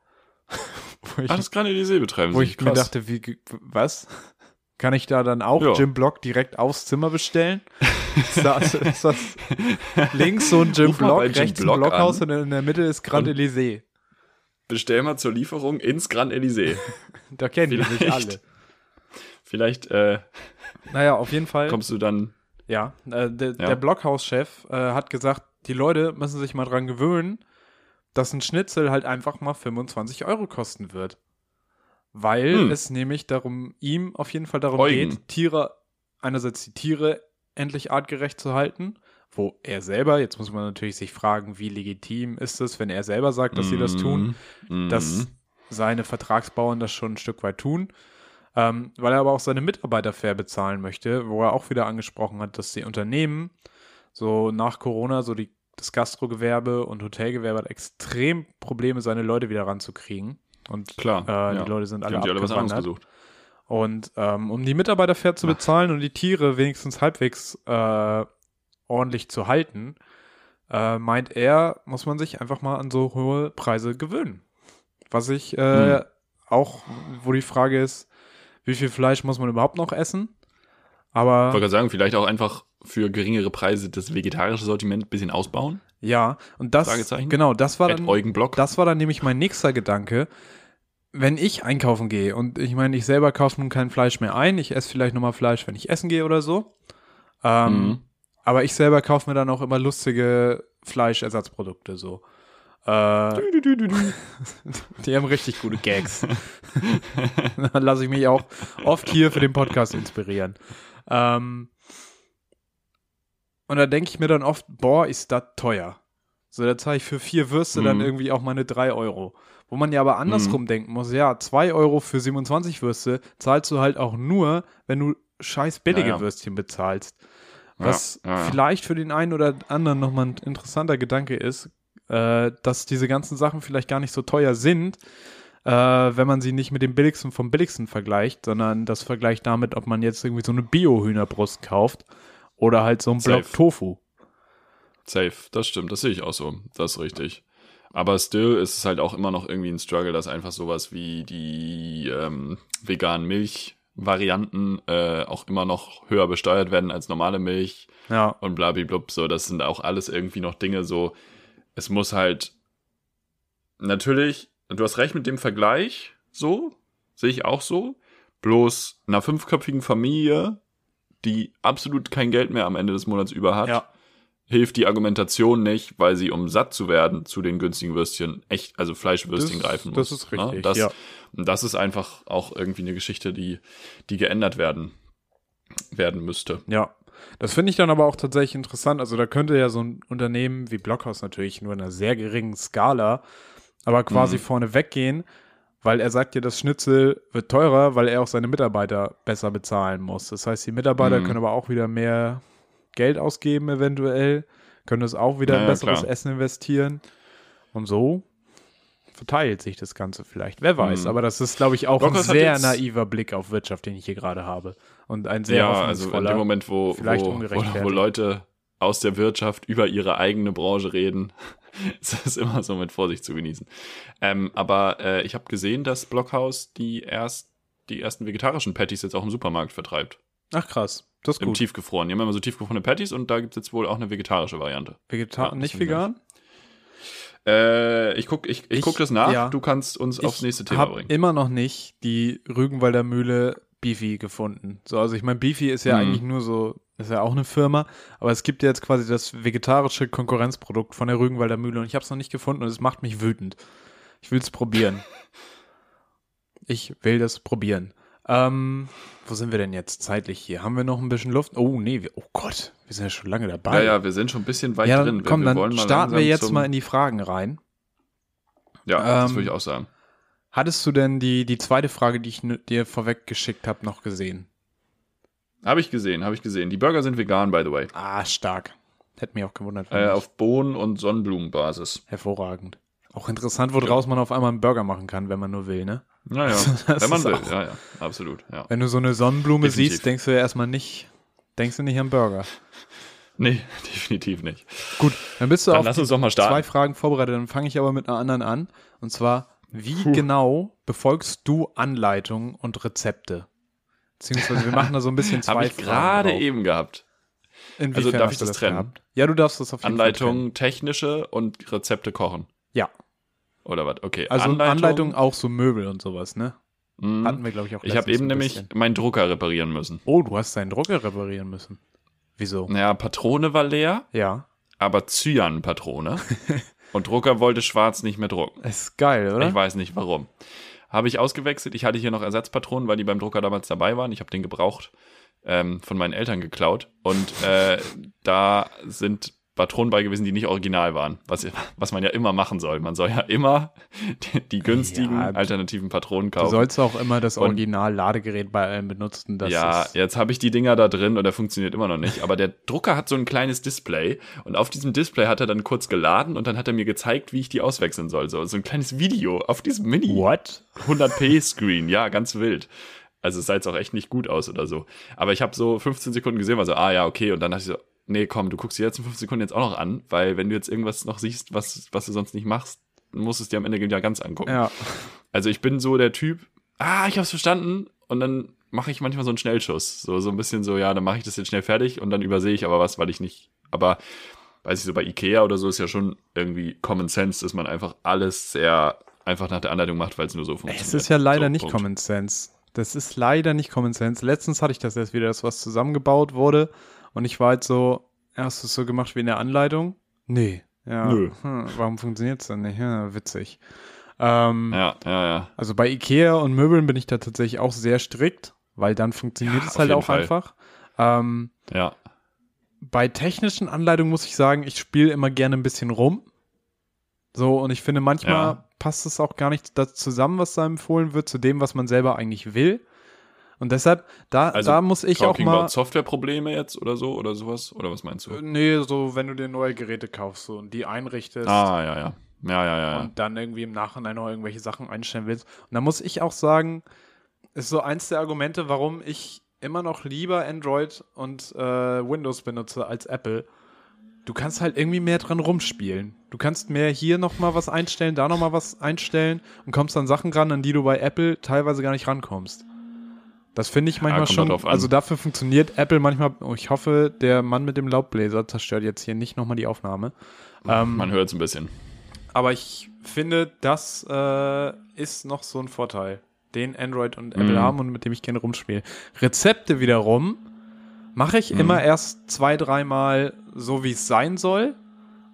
Wo ich Ach, das Grand Elysée betreiben wo sie. ich mir Krass. dachte, wie, was? Kann ich da dann auch Ja. Jim Block direkt aufs Zimmer bestellen? Ist das, ist das links so ein Jim Ruf Block, Jim rechts ein Block Blockhaus an. und in der Mitte ist Grand Und- Elysée. Bestell mal zur Lieferung ins Grand Elysée. Da kennen die sich alle. Vielleicht äh, Naja, auf jeden Fall. kommst du dann. Ja, äh, der, Ja. der Blockhaus-Chef äh, hat gesagt, die Leute müssen sich mal dran gewöhnen, dass ein Schnitzel halt einfach mal 25 Euro kosten wird. Weil Hm. es nämlich darum, ihm auf jeden Fall darum Eugen. geht, Tiere, einerseits die Tiere endlich artgerecht zu halten, wo er selber, jetzt muss man natürlich sich fragen, wie legitim ist es, wenn er selber sagt, dass sie das tun, Mhm. dass seine Vertragsbauern das schon ein Stück weit tun. Ähm, weil er aber auch seine Mitarbeiter fair bezahlen möchte, wo er auch wieder angesprochen hat, dass die Unternehmen so nach Corona, so die, das Gastrogewerbe und Hotelgewerbe hat extrem Probleme, seine Leute wieder ranzukriegen. Und Klar. äh, ja. die Leute sind Die alle haben sich alle was anderes gesucht. Und ähm, um die Mitarbeiter fair zu Ach. bezahlen und die Tiere wenigstens halbwegs äh, ordentlich zu halten, äh, meint er, muss man sich einfach mal an so hohe Preise gewöhnen. Was ich äh, Hm. auch, wo die Frage ist, wie viel Fleisch muss man überhaupt noch essen? Ich Aber wollte gerade sagen, vielleicht auch einfach für geringere Preise das vegetarische Sortiment ein bisschen ausbauen? Ja, und das, Fragezeichen? genau, das war dann, Eugen Block. das war dann nämlich mein nächster Gedanke. Wenn ich einkaufen gehe und ich meine, ich selber kaufe nun kein Fleisch mehr ein, ich esse vielleicht nochmal Fleisch, wenn ich essen gehe oder so. Ähm, Mhm. Aber ich selber kaufe mir dann auch immer lustige Fleischersatzprodukte so. Äh, die haben richtig gute Gags. dann lasse ich mich auch oft hier für den Podcast inspirieren. Ähm, und da denke ich mir dann oft, boah, ist das teuer. So, da zahle ich für vier Würste dann Mhm. irgendwie auch meine drei Euro. Wo man ja aber andersrum denken muss, ja, zwei Euro für 27 Würste zahlst du halt auch nur, wenn du scheiß billige Ja, ja. Würstchen bezahlst. Was ja. vielleicht für den einen oder anderen nochmal ein interessanter Gedanke ist, äh, dass diese ganzen Sachen vielleicht gar nicht so teuer sind, äh, wenn man sie nicht mit dem billigsten vom billigsten vergleicht, sondern das vergleicht damit, ob man jetzt irgendwie so eine Bio-Hühnerbrust kauft oder halt so ein Block Safe. Tofu. Safe, das stimmt, das sehe ich auch so. Das ist richtig. Aber still ist es halt auch immer noch irgendwie ein Struggle, dass einfach sowas wie die ähm, veganen Milchvarianten äh, auch immer noch höher besteuert werden als normale Milch Ja, und blablablub. So, das sind auch alles irgendwie noch Dinge so. Es muss halt natürlich, du hast recht mit dem Vergleich, so, sehe ich auch so. Bloß einer fünfköpfigen Familie, die absolut kein Geld mehr am Ende des Monats über hat, ja, hilft die Argumentation nicht, weil sie, um satt zu werden, zu den günstigen Würstchen, echt, also Fleischwürstchen Das- greifen muss. das ist ne? richtig, Das, ja. und das ist einfach auch irgendwie eine Geschichte, die, die geändert werden, werden müsste. ja. Das finde ich dann aber auch tatsächlich interessant. Also da könnte ja so ein Unternehmen wie Blockhaus natürlich nur in einer sehr geringen Skala, aber quasi Mhm. vorne weggehen, weil er sagt ja, das Schnitzel wird teurer, weil er auch seine Mitarbeiter besser bezahlen muss. Das heißt, die Mitarbeiter Mhm. können aber auch wieder mehr Geld ausgeben eventuell, können das auch wieder in Ja, besseres klar. Essen investieren. Und so verteilt sich das Ganze vielleicht. Wer weiß, Mhm. aber das ist, glaube ich, auch Blockhaus ein sehr naiver Blick auf Wirtschaft, den ich hier gerade habe. Und ein sehr ja, also in dem Moment, wo, wo, wo, wo Leute aus der Wirtschaft über ihre eigene Branche reden, ist das immer so mit Vorsicht zu genießen. Ähm, aber äh, ich habe gesehen, dass Blockhaus die erst die ersten vegetarischen Patties jetzt auch im Supermarkt vertreibt. Ach krass, das ist Im gut. Tiefgefroren. Die haben immer so tiefgefrorene Patties und da gibt es jetzt wohl auch eine vegetarische Variante. Vegetar Ja, nicht vegan? Äh, ich guck, ich, ich, Ich- guck das nach. ja. Du kannst uns aufs nächste Thema habe bringen. immer noch nicht die Rügenwalder Mühle Beefy gefunden. So, also ich meine, Beefy ist ja Mhm. eigentlich nur so, ist ja auch eine Firma, aber es gibt ja jetzt quasi das vegetarische Konkurrenzprodukt von der Rügenwalder Mühle und ich habe es noch nicht gefunden und es macht mich wütend. Ich will es probieren. ich will das probieren. Ähm, wo sind wir denn jetzt zeitlich hier? Haben wir noch ein bisschen Luft? Oh nee, wir, oh Gott, wir sind ja schon lange Ja, dabei. ja, wir sind schon ein bisschen weit Ja, drin. dann, Wir- komm, wir dann starten wir jetzt mal in die Fragen rein. Ja, das Ähm, würde ich auch sagen. Hattest du denn die, die zweite Frage, die ich dir vorweg geschickt habe, noch gesehen? Habe ich gesehen, habe ich gesehen. Die Burger sind vegan, by the way. Ah, stark. Hätte mich auch gewundert. Äh, auf Bohnen- und Sonnenblumenbasis. Hervorragend. Auch interessant, woraus man auf einmal einen Burger machen kann, wenn man nur will, ne? Naja, Das wenn man will. auch- Ja, ja, absolut. Ja. Wenn du so eine Sonnenblume Definitiv. siehst, denkst du ja erstmal nicht, denkst du nicht an Burger. Nee, definitiv nicht. Gut, dann bist du Dann auf lass uns doch mal starten. zwei Fragen vorbereitet. Dann fange ich aber mit einer anderen an. Und zwar, wie genau befolgst du Anleitungen und Rezepte? Beziehungsweise wir machen da so ein bisschen zwei Habe ich gerade eben gehabt. Inwiefern also darf ich du das trennen? gehabt? Ja, du darfst das auf jeden Fall trennen. Anleitung technische und Rezepte kochen. Ja, Oder was? Okay. also Anleitung, auch so Möbel und sowas, ne? Mhm. Hatten wir, glaube ich, auch Ich habe eben nämlich bisschen. meinen Drucker reparieren müssen. Oh, du hast deinen Drucker reparieren müssen. Wieso? Naja, Patrone war leer, Ja. aber Cyan-Patrone. und Drucker wollte schwarz nicht mehr drucken. Ist geil, oder? Ich weiß nicht warum. Habe ich ausgewechselt. Ich hatte hier noch Ersatzpatronen, weil die beim Drucker damals dabei waren. Ich habe den gebraucht, ähm, von meinen Eltern geklaut. Und äh, da sind Patronen bei gewesen, die nicht original waren. Was, was man ja immer machen soll. Man soll ja immer die, die günstigen Ja, alternativen Patronen Du kaufen. sollst auch immer das Original-Ladegerät bei allem benutzen. Ja, jetzt habe ich die Dinger da drin und der funktioniert immer noch nicht. Aber der Drucker hat so ein kleines Display und auf diesem Display hat er dann kurz geladen und dann hat er mir gezeigt, wie ich die auswechseln soll. So, so ein kleines Video auf diesem Mini. What? 100p Screen, ja, ganz wild. Also es sah jetzt auch echt nicht gut aus oder so. Aber ich habe so 15 Sekunden gesehen, war so, ah ja, okay. Und dann dachte ich so, nee, komm, du guckst dir jetzt in 5 Sekunden jetzt auch noch an, weil wenn du jetzt irgendwas noch siehst, was, was du sonst nicht machst, musst du es dir am Ende ja ganz angucken. Ja. Also ich bin so der Typ, ah, ich hab's verstanden. Und dann mache ich manchmal so einen Schnellschuss. So, so ein bisschen so, ja, dann mache ich das jetzt schnell fertig und dann übersehe ich aber was, weil ich nicht. Aber weiß ich so, bei Ikea oder so ist ja schon irgendwie Common Sense, dass man einfach alles sehr einfach nach der Anleitung macht, weil es nur so funktioniert. Es ist ja leider so, nicht Punkt. Common Sense. Das ist leider nicht Common Sense. Letztens hatte ich das erst wieder, dass was zusammengebaut wurde und ich war halt so, hast du es so gemacht wie in der Anleitung? Nee. Ja. Nö. Hm, warum funktioniert es dann nicht? Ja, witzig. Ähm, Ja, ja, ja. Also bei Ikea und Möbeln bin ich da tatsächlich auch sehr strikt, weil dann funktioniert Ja, es halt auch Fall. einfach. Ähm, Ja. bei technischen Anleitungen muss ich sagen, ich spiele immer gerne ein bisschen rum. So, und ich finde, manchmal Ja. passt es auch gar nicht das zusammen, was da empfohlen wird, zu dem, was man selber eigentlich will. Und deshalb, da, Also, da muss ich auch Talking mal. about Softwareprobleme jetzt oder so oder sowas? Oder was meinst du? Äh, Nee, so, wenn du dir neue Geräte kaufst so, und die einrichtest Ah, ja, ja. Ja, ja, ja. ja. und dann irgendwie im Nachhinein noch irgendwelche Sachen einstellen willst. Und da muss ich auch sagen, ist so eins der Argumente, warum ich immer noch lieber Android und äh, Windows benutze als Apple. Du kannst halt irgendwie mehr dran rumspielen. Du kannst mehr hier nochmal was einstellen, da nochmal was einstellen und kommst an Sachen ran, an die du bei Apple teilweise gar nicht rankommst. Das finde ich manchmal schon. halt an. Also dafür funktioniert Apple manchmal. Oh, ich hoffe, der Mann mit dem Laubbläser zerstört jetzt hier nicht nochmal die Aufnahme. Ähm, Man hört es ein bisschen. aber ich finde, das äh, ist noch so ein Vorteil, den Android und Apple Mhm. haben und mit dem ich gerne rumspiele. Rezepte wiederum mache ich immer erst zwei, dreimal so, wie es sein soll.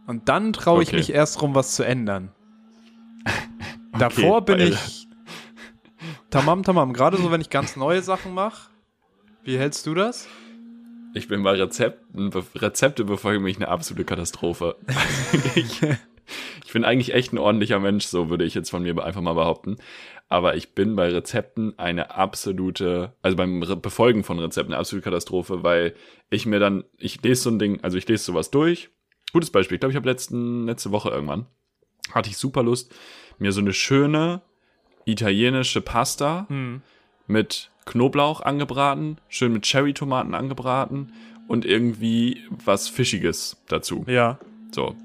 Und dann traue ich Okay. mich erst rum, was zu ändern. Davor bin ich tamam, tamam. Gerade so, wenn ich ganz neue Sachen mache. Wie hältst du das? Ich bin bei Rezepten, Rezepte befolgen mich eine absolute Katastrophe. ich, ich bin eigentlich echt ein ordentlicher Mensch, so würde ich jetzt von mir einfach mal behaupten. Aber ich bin bei Rezepten eine absolute, also beim Re Befolgen von Rezepten eine absolute Katastrophe, weil ich mir dann, ich lese so ein Ding, also ich lese sowas durch. Gutes Beispiel, ich glaube, ich habe letzte Woche irgendwann, hatte ich super Lust, mir so eine schöne italienische Pasta mit Knoblauch angebraten, schön mit Cherry-Tomaten angebraten und irgendwie was Fischiges dazu. Ja. So.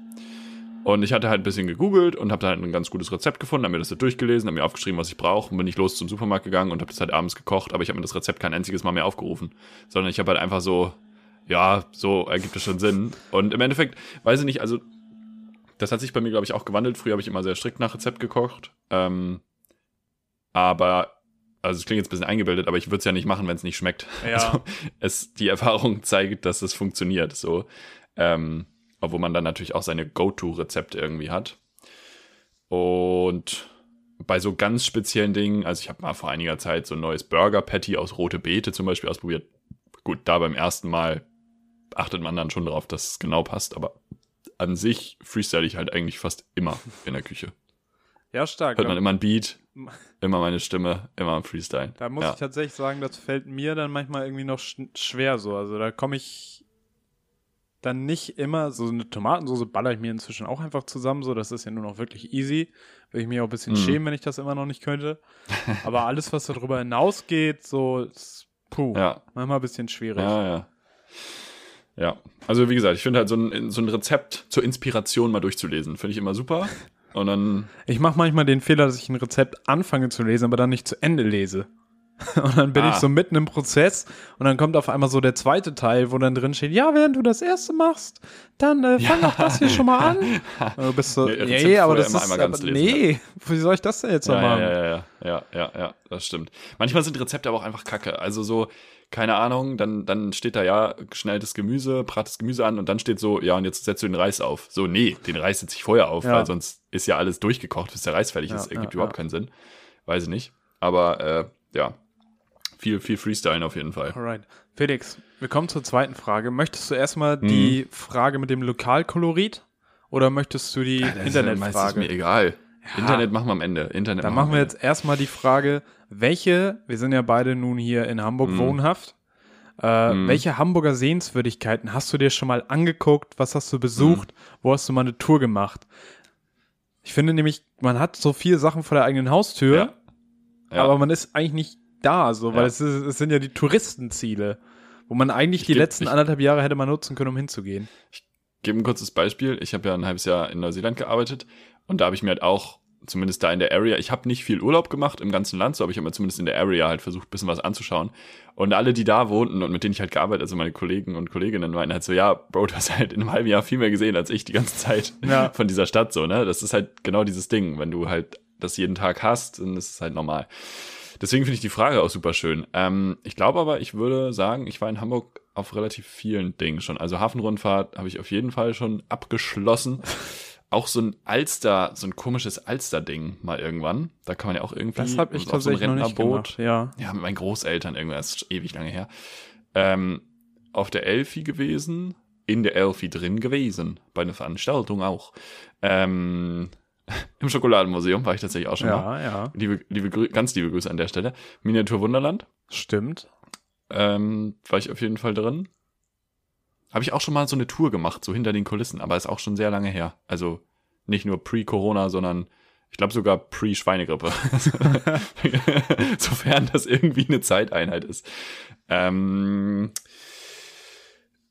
Und ich hatte halt ein bisschen gegoogelt und habe da halt ein ganz gutes Rezept gefunden, habe mir das so durchgelesen, habe mir aufgeschrieben, was ich brauche und bin ich los zum Supermarkt gegangen und habe das halt abends gekocht, aber ich habe mir das Rezept kein einziges Mal mehr aufgerufen, sondern ich habe halt einfach so, ja, so ergibt es schon Sinn. Und im Endeffekt, weiß ich nicht, also das hat sich bei mir, glaube ich, auch gewandelt. Früher habe ich immer sehr strikt nach Rezept gekocht. Ähm, aber, also es klingt jetzt ein bisschen eingebildet, aber ich würde es ja nicht machen, wenn es nicht schmeckt. Ja. Also, es, die Erfahrung zeigt, dass es funktioniert. So. Ähm, obwohl man dann natürlich auch seine Go-To-Rezepte irgendwie hat. Und bei so ganz speziellen Dingen, also ich habe mal vor einiger Zeit so ein neues Burger-Patty aus rote Beete zum Beispiel ausprobiert. Gut, da beim ersten Mal achtet man dann schon darauf, dass es genau passt, aber an sich freestyle ich halt eigentlich fast immer in der Küche. Ja, stark. Hört man immer ein Beat, immer meine Stimme, immer ein Freestyle. Da muss ja. ich tatsächlich sagen, das fällt mir dann manchmal irgendwie noch sch schwer so. Also da komme ich dann nicht immer, so eine Tomatensauce baller ich mir inzwischen auch einfach zusammen, so das ist ja nur noch wirklich easy. Würde ich mich auch ein bisschen Mhm. schämen, wenn ich das immer noch nicht könnte. Aber alles, was darüber hinausgeht, so, ist, puh, Ja, manchmal ein bisschen schwierig. ja, ja. Ja, also wie gesagt, ich finde halt so ein, so ein Rezept zur Inspiration mal durchzulesen, finde ich immer super. Und dann, Ich mache manchmal den Fehler, dass ich ein Rezept anfange zu lesen, aber dann nicht zu Ende lese. Und dann bin Ah. ich so mitten im Prozess und dann kommt auf einmal so der zweite Teil, wo dann drin steht, ja, während du das erste machst, dann äh, fang doch das hier schon mal an. Und du bist so, Nee, nee, aber das ist, aber, lesen, nee, wie soll ich das denn jetzt noch ja, machen? ja, ja, ja, ja, ja, ja, das stimmt. Manchmal sind Rezepte aber auch einfach kacke. Also so, keine Ahnung, dann, dann steht da ja schnell das Gemüse, brat das Gemüse an und dann steht so, ja, und jetzt setzt du den Reis auf. So, nee, den Reis setze ich vorher auf, Ja. weil sonst ist ja alles durchgekocht, bis der Reis fertig Ja, ist. Ergibt ja, überhaupt keinen Sinn. Weiß ich nicht. Aber äh, ja, viel, viel Freestylen auf jeden Fall. Alright. Felix, wir kommen zur zweiten Frage. Möchtest du erstmal die Frage mit dem Lokalkolorit oder möchtest du die ist ja Internetfrage? mir egal. Internet machen wir am Ende. Internet Dann machen wir jetzt erstmal die Frage, welche, wir sind ja beide nun hier in Hamburg Mhm. wohnhaft, äh, welche Hamburger Sehenswürdigkeiten hast du dir schon mal angeguckt? Was hast du besucht? Mhm. Wo hast du mal eine Tour gemacht? Ich finde nämlich, man hat so viele Sachen vor der eigenen Haustür, Ja. Ja. aber man ist eigentlich nicht da, so, weil Ja. es, ist, es sind ja die Touristenziele, wo man eigentlich die geb- letzten ich- anderthalb Jahre hätte mal nutzen können, um hinzugehen. gebe ein kurzes Beispiel. Ich habe ja ein halbes Jahr in Neuseeland gearbeitet und da habe ich mir halt auch zumindest da in der Area, ich habe nicht viel Urlaub gemacht im ganzen Land, so aber ich habe mir zumindest in der Area halt versucht, ein bisschen was anzuschauen. Und alle, die da wohnten und mit denen ich halt gearbeitet, also meine Kollegen und Kolleginnen, meinten halt so, ja, Bro, du hast halt in einem halben Jahr viel mehr gesehen als ich die ganze Zeit Ja. von dieser Stadt, so, ne? Das ist halt genau dieses Ding. Wenn du halt das jeden Tag hast, dann ist es halt normal. Deswegen finde ich die Frage auch super schön. Ähm, ich glaube aber, ich würde sagen, ich war in Hamburg auf relativ vielen Dingen schon. Also Hafenrundfahrt habe ich auf jeden Fall schon abgeschlossen. Auch so ein Alster, so ein komisches Alster-Ding mal irgendwann. Da kann man ja auch irgendwie Das habe ich auf so ein Rentnerboot. gemacht. Ja. Ja, mit meinen Großeltern irgendwann, das ist ewig lange her. Ähm, auf der Elfi gewesen, in der Elfi drin gewesen, bei einer Veranstaltung auch. Ähm, Im Schokoladenmuseum war ich tatsächlich auch schon mal. Ja, ja. Liebe, liebe, ganz liebe Grüße an der Stelle. Miniatur Wunderland, Stimmt. ähm, war ich auf jeden Fall drin. Habe ich auch schon mal so eine Tour gemacht, so hinter den Kulissen, aber ist auch schon sehr lange her. Also nicht nur pre-Corona, sondern ich glaube sogar pre-Schweinegrippe. Sofern das irgendwie eine Zeiteinheit ist. Ähm,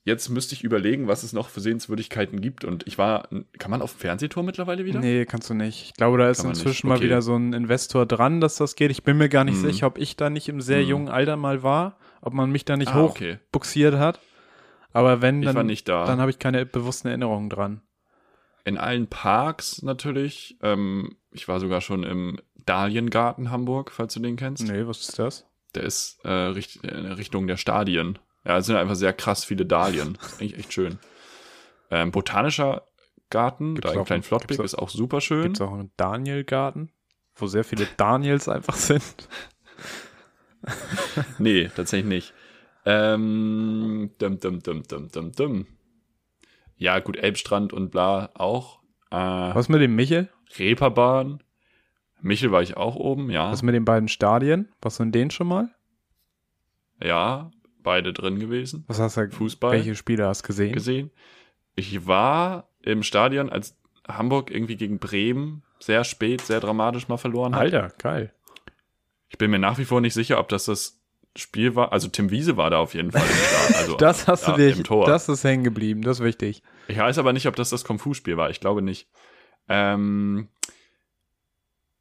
jetzt müsste ich überlegen, was es noch für Sehenswürdigkeiten gibt. Und ich war, kann man auf dem Fernsehturm mittlerweile wieder? Nee, kannst du nicht. Ich glaube, da ist inzwischen nicht. mal Okay. wieder so ein Investor dran, dass das geht. Ich bin mir gar nicht Mhm. sicher, ob ich da nicht im sehr Mhm. jungen Alter mal war, ob man mich da nicht Ah, okay. hochbuxiert hat. Aber wenn, Ich war dann, nicht da. dann habe ich keine bewussten Erinnerungen dran. In allen Parks natürlich. Ähm, ich war sogar schon im Dahliengarten Hamburg, falls du den kennst. Nee, was ist das? Der ist äh, richt in Richtung der Stadien. Ja, es sind einfach sehr krass viele Dahlien. Ist eigentlich echt schön. Ähm, Botanischer Garten, Gibt's da in auch- Klein Flottbek, gibt's auch- ist auch super schön. Gibt es auch einen Danielgarten, wo sehr viele Daniels einfach sind? Nee, tatsächlich nicht. Ähm, dum, dum, dum, dum, dum, dum. Ja, gut, Elbstrand und bla auch. Äh, Was mit dem Michel? Reeperbahn. Michel war ich auch oben, ja. Was mit den beiden Stadien? Was in denen schon mal? Ja, beide drin gewesen. Was hast du Fußball Welche Spiele hast du gesehen? gesehen. Ich war im Stadion, als Hamburg irgendwie gegen Bremen sehr spät, sehr dramatisch mal verloren hat. Alter, geil. Ich bin mir nach wie vor nicht sicher, ob das das Spiel war. Also Tim Wiese war da auf jeden Fall im Stadion. Also, Das hast ja, du dich, im Tor. das ist hängen geblieben, das ist wichtig. Ich weiß aber nicht, ob das das Kung-Fu-Spiel war. Ich glaube nicht. Ähm,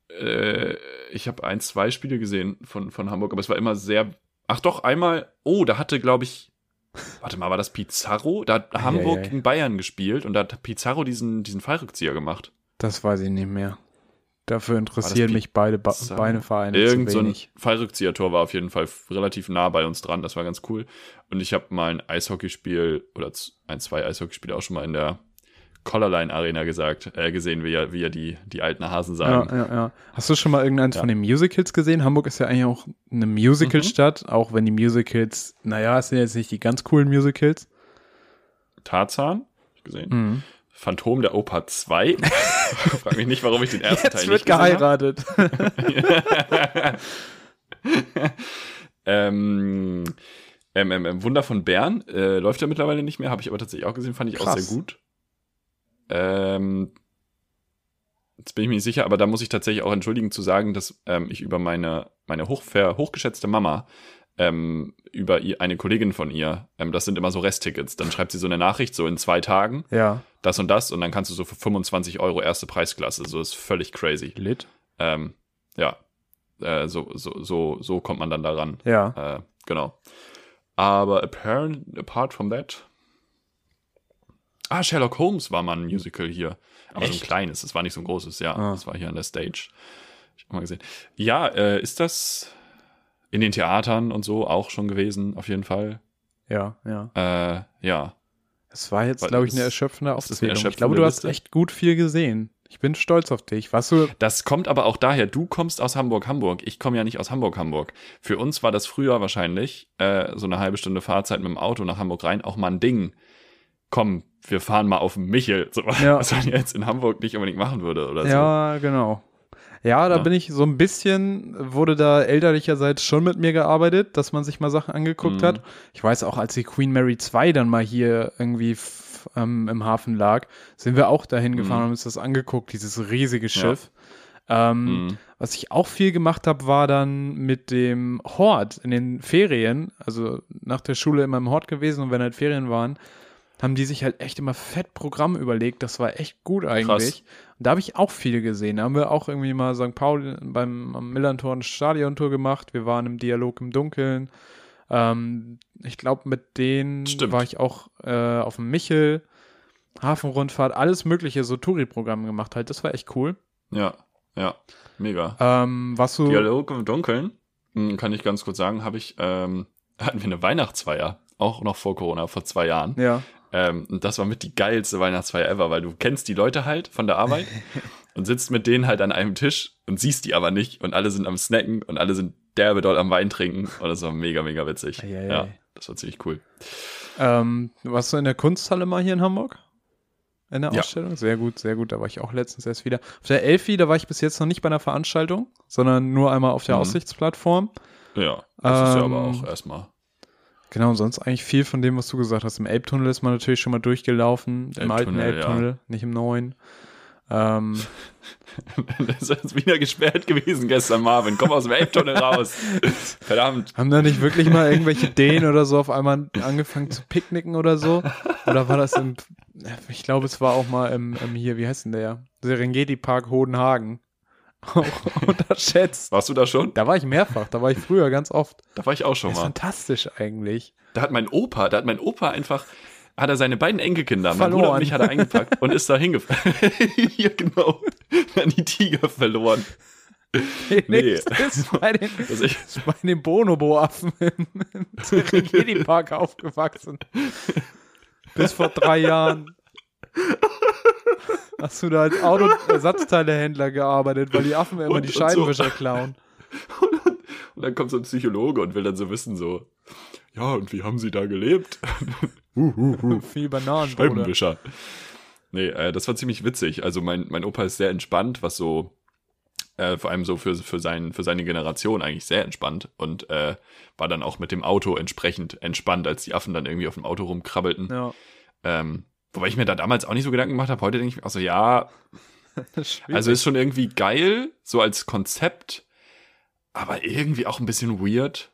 äh, ich habe ein, zwei Spiele gesehen von, von Hamburg, aber es war immer sehr. Ach doch, einmal. Oh, da hatte, glaube ich. Warte mal, war das Pizarro? Da hat Hamburg gegen Bayern gespielt und da hat Pizarro diesen, diesen Fallrückzieher gemacht. Das weiß ich nicht mehr. Dafür interessieren mich beide ba Pizarro? Beinevereine Irgend zu so ein wenig. Fallrückzieher-Tor war auf jeden Fall relativ nah bei uns dran. Das war ganz cool. Und ich habe mal ein Eishockeyspiel oder ein, zwei Eishockeyspiele auch schon mal in der Collarline Arena gesagt, äh, gesehen, wie ja, wie ja die, die alten Hasen Ja, sagen. ja, ja. Hast du schon mal irgendeins Ja. von den Musicals gesehen? Hamburg ist ja eigentlich auch eine Musicalstadt, auch wenn die Musicals, naja, es sind jetzt nicht die ganz coolen Musicals. Tarzan, hab ich gesehen. Mhm. Phantom der Oper 2. Frag mich nicht, warum ich den ersten Teil Jetzt nicht wird geheiratet. Ähm, ähm, ähm, ähm, Wunder von Bern äh, läuft ja mittlerweile nicht mehr, habe ich aber tatsächlich auch gesehen, fand ich auch Krass. sehr gut. Ähm, jetzt bin ich mir nicht sicher, aber da muss ich tatsächlich auch entschuldigen zu sagen, dass ähm, ich über meine, meine hochver, hochgeschätzte Mama, ähm, über ihr, eine Kollegin von ihr, ähm, das sind immer so Resttickets, dann schreibt sie so eine Nachricht, so in zwei Tagen, ja, das und das, und dann kannst du so für 25 Euro erste Preisklasse, so ist völlig crazy. lit. Ähm, ja, äh, so, so, so, so kommt man dann daran. Ja. Äh, genau. Aber apparent, apart from that. Ah, Sherlock Holmes war mal ein Musical hier. Aber so Echt? ein kleines, das war nicht so ein großes, ja. Ah. Das war hier an der Stage. Hab ich auch mal gesehen. Ja, äh, ist das in den Theatern und so auch schon gewesen, auf jeden Fall. Ja, ja. Äh, ja. Es war jetzt, glaube ich, eine erschöpfende ist eine Aufzählung. ich glaube, du hast echt gut viel gesehen. Ich bin stolz auf dich. Warst du, Das kommt aber auch daher, du kommst aus Hamburg, Hamburg. Ich komme ja nicht aus Hamburg, Hamburg. Für uns war das früher wahrscheinlich äh, so eine halbe Stunde Fahrzeit mit dem Auto nach Hamburg rein auch mal ein Ding. Komm, wir fahren mal auf den Michel. So, Ja. Was man jetzt in Hamburg nicht unbedingt machen würde oder so. Ja, genau. Ja, da Ja. bin ich so ein bisschen, wurde da elterlicherseits schon mit mir gearbeitet, dass man sich mal Sachen angeguckt Mhm. hat. Ich weiß auch, als die Queen Mary 2 dann mal hier irgendwie ähm, im Hafen lag, sind wir auch dahin gefahren Mhm. und uns das angeguckt, dieses riesige Schiff. Ähm, Mhm. Was ich auch viel gemacht habe, war dann mit dem Hort in den Ferien, also nach der Schule immer im Hort gewesen und wenn halt Ferien waren, haben die sich halt echt immer fett Programm überlegt. Das war echt gut eigentlich. Und da habe ich auch viel gesehen. Da haben wir auch irgendwie mal St. Pauli beim Millantor Stadiontour gemacht. Wir waren im Dialog im Dunkeln. Ähm, ich glaube, mit denen Stimmt. war ich auch äh, auf dem Michel, Hafenrundfahrt, alles mögliche, so Touri-Programme gemacht halt. Das war echt cool. Ja, ja, mega. Ähm, was du. Dialog im Dunkeln, hm, kann ich ganz kurz sagen, habe ich, ähm, hatten wir eine Weihnachtsfeier, auch noch vor Corona, vor zwei Jahren. Ja. Ähm, und das war mit die geilste Weihnachtsfeier ever, weil du kennst die Leute halt von der Arbeit und sitzt mit denen halt an einem Tisch und siehst die aber nicht und alle sind am Snacken und alle sind derbe doll am Wein trinken und das war mega, mega witzig. Eieiei. Ja, das war ziemlich cool. Ähm, warst du in der Kunsthalle mal hier in Hamburg? In der Ja. Ausstellung? Sehr gut, sehr gut. Da war ich auch letztens erst wieder. Auf der Elfi, da war ich bis jetzt noch nicht bei einer Veranstaltung, sondern nur einmal auf der Mhm. Aussichtsplattform. Ja, das ist ja aber Ähm, auch erstmal. Genau, und sonst eigentlich viel von dem, was du gesagt hast. Im Elbtunnel ist man natürlich schon mal durchgelaufen. Im alten Elbtunnel, Elbtunnel, nicht im neuen. Ähm, das ist wieder gesperrt gewesen gestern, Marvin. Komm aus dem Elbtunnel raus. Verdammt. haben da nicht wirklich mal irgendwelche Dänen oder so auf einmal angefangen zu picknicken oder so? Oder war das im, ich glaube, es war auch mal im, im hier, wie heißt denn der? Serengeti Park Hodenhagen. Auch unterschätzt. Warst du da schon? Da war ich mehrfach, da war ich früher ganz oft. Da war ich auch schon Das ist mal. fantastisch eigentlich. Da hat mein Opa, da hat mein Opa einfach, hat er seine beiden Enkelkinder, mein Verloren. Bruder und mich hat er eingepackt und ist da hingefahren. ja, genau. An die Tiger verloren. Nee. Das ist bei den, Das ich, ist bei den Bonobo-Affen im, im Park aufgewachsen. Bis vor drei Jahren. Hast du da als Autoersatzteilehändler gearbeitet, weil die Affen immer Und- die und so. Scheibenwischer klauen. und dann kommt so ein Psychologe und will dann so wissen, so, ja, und wie haben sie da gelebt? huh, huh, huh. Viel Bananen. Scheibenwischer. Nee, äh, das war ziemlich witzig. Also mein, mein Opa ist sehr entspannt, was so, äh, vor allem so für, für, sein, für seine Generation eigentlich sehr entspannt und äh, war dann auch mit dem Auto entsprechend entspannt, als die Affen dann irgendwie auf dem Auto rumkrabbelten. Ja. Ähm, wobei ich mir da damals auch nicht so Gedanken gemacht habe. Heute denke ich mir auch so, ja, also ist schon irgendwie geil, so als Konzept, aber irgendwie auch ein bisschen weird.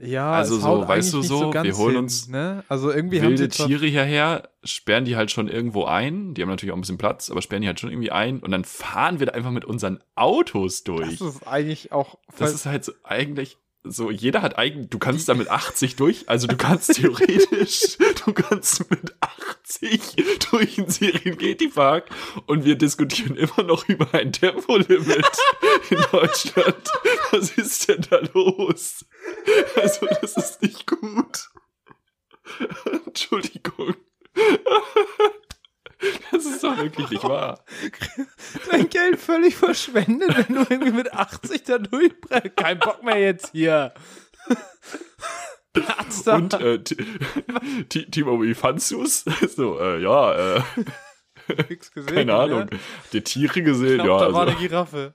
ja, also so, weißt du so, ganz wir holen hin, uns Ne? Also irgendwie haben wilde Tiere hierher, sperren die halt schon irgendwo ein. Die haben natürlich auch ein bisschen Platz, aber sperren die halt schon irgendwie ein. Und dann fahren wir da einfach mit unseren Autos durch. Das ist eigentlich auch. Das ist halt so eigentlich so, jeder hat eigen, du kannst da mit 80 durch, also du kannst theoretisch, du kannst mit 80 durch den Serengeti-Park und wir diskutieren immer noch über ein Tempolimit in Deutschland. Was ist denn da los? Also, das ist nicht gut. Entschuldigung. Das ist doch wirklich nicht wahr. dein Geld völlig verschwendet, wenn du irgendwie mit 80 da durchbrennst. Kein Bock mehr jetzt hier. Platz da. Und äh, Ti- Ti- Timo, wie fandst du's? So, äh, ja, äh, Nix gesehen, keine ne? Ahnung. Die Tiere gesehen, Ich glaub, ja. da war Also, eine Giraffe.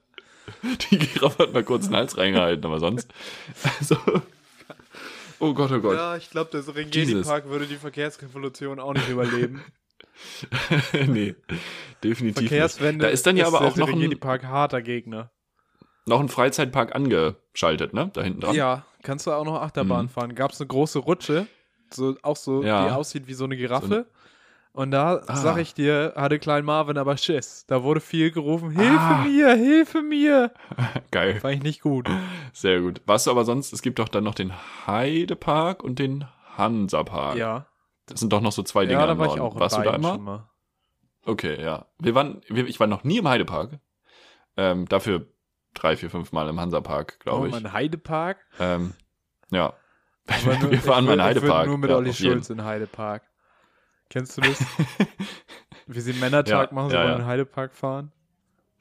die Giraffe hat mal kurz den Hals reingehalten, aber sonst. Also, oh Gott, oh Gott. Ja, ich glaube, der. Serengeti-Park würde die Verkehrsrevolution auch nicht überleben. nee, definitiv nicht. Verkehrswende Da ist dann ja aber der auch noch ein, Serengeti-Park harter Gegner. noch ein Freizeitpark angeschaltet, ne? Da hinten dran. Ja, kannst du auch noch Achterbahn Mhm. fahren. Gab es eine große Rutsche, so, auch so, Ja. die aussieht wie so eine Giraffe. So eine- Und da, Ah. sag ich dir, hatte Klein Marvin aber Schiss. Da wurde viel gerufen, Hilfe Ah. mir, Hilfe mir. Geil. Fand ich nicht gut. Sehr gut. Du aber sonst, es gibt doch dann noch den Heidepark und den Hansapark. Ja, Das sind doch noch so zwei Dinge ja da im war ich auch Warst du da immer? Okay, ja. Wir waren, wir, ich war noch nie im Heidepark. Ähm, dafür drei, vier, fünf Mal im Hansapark, glaube Oh, ich. mein Heidepark. Ähm, ja. Nur- wir ich mal in würd- ich Heidepark. Nur mit ja, Olli jeden. Schulz in Heidepark. Kennst du das? Wie sie einen Männertag Ja, machen, so ja, wollen ja. in Heidepark fahren.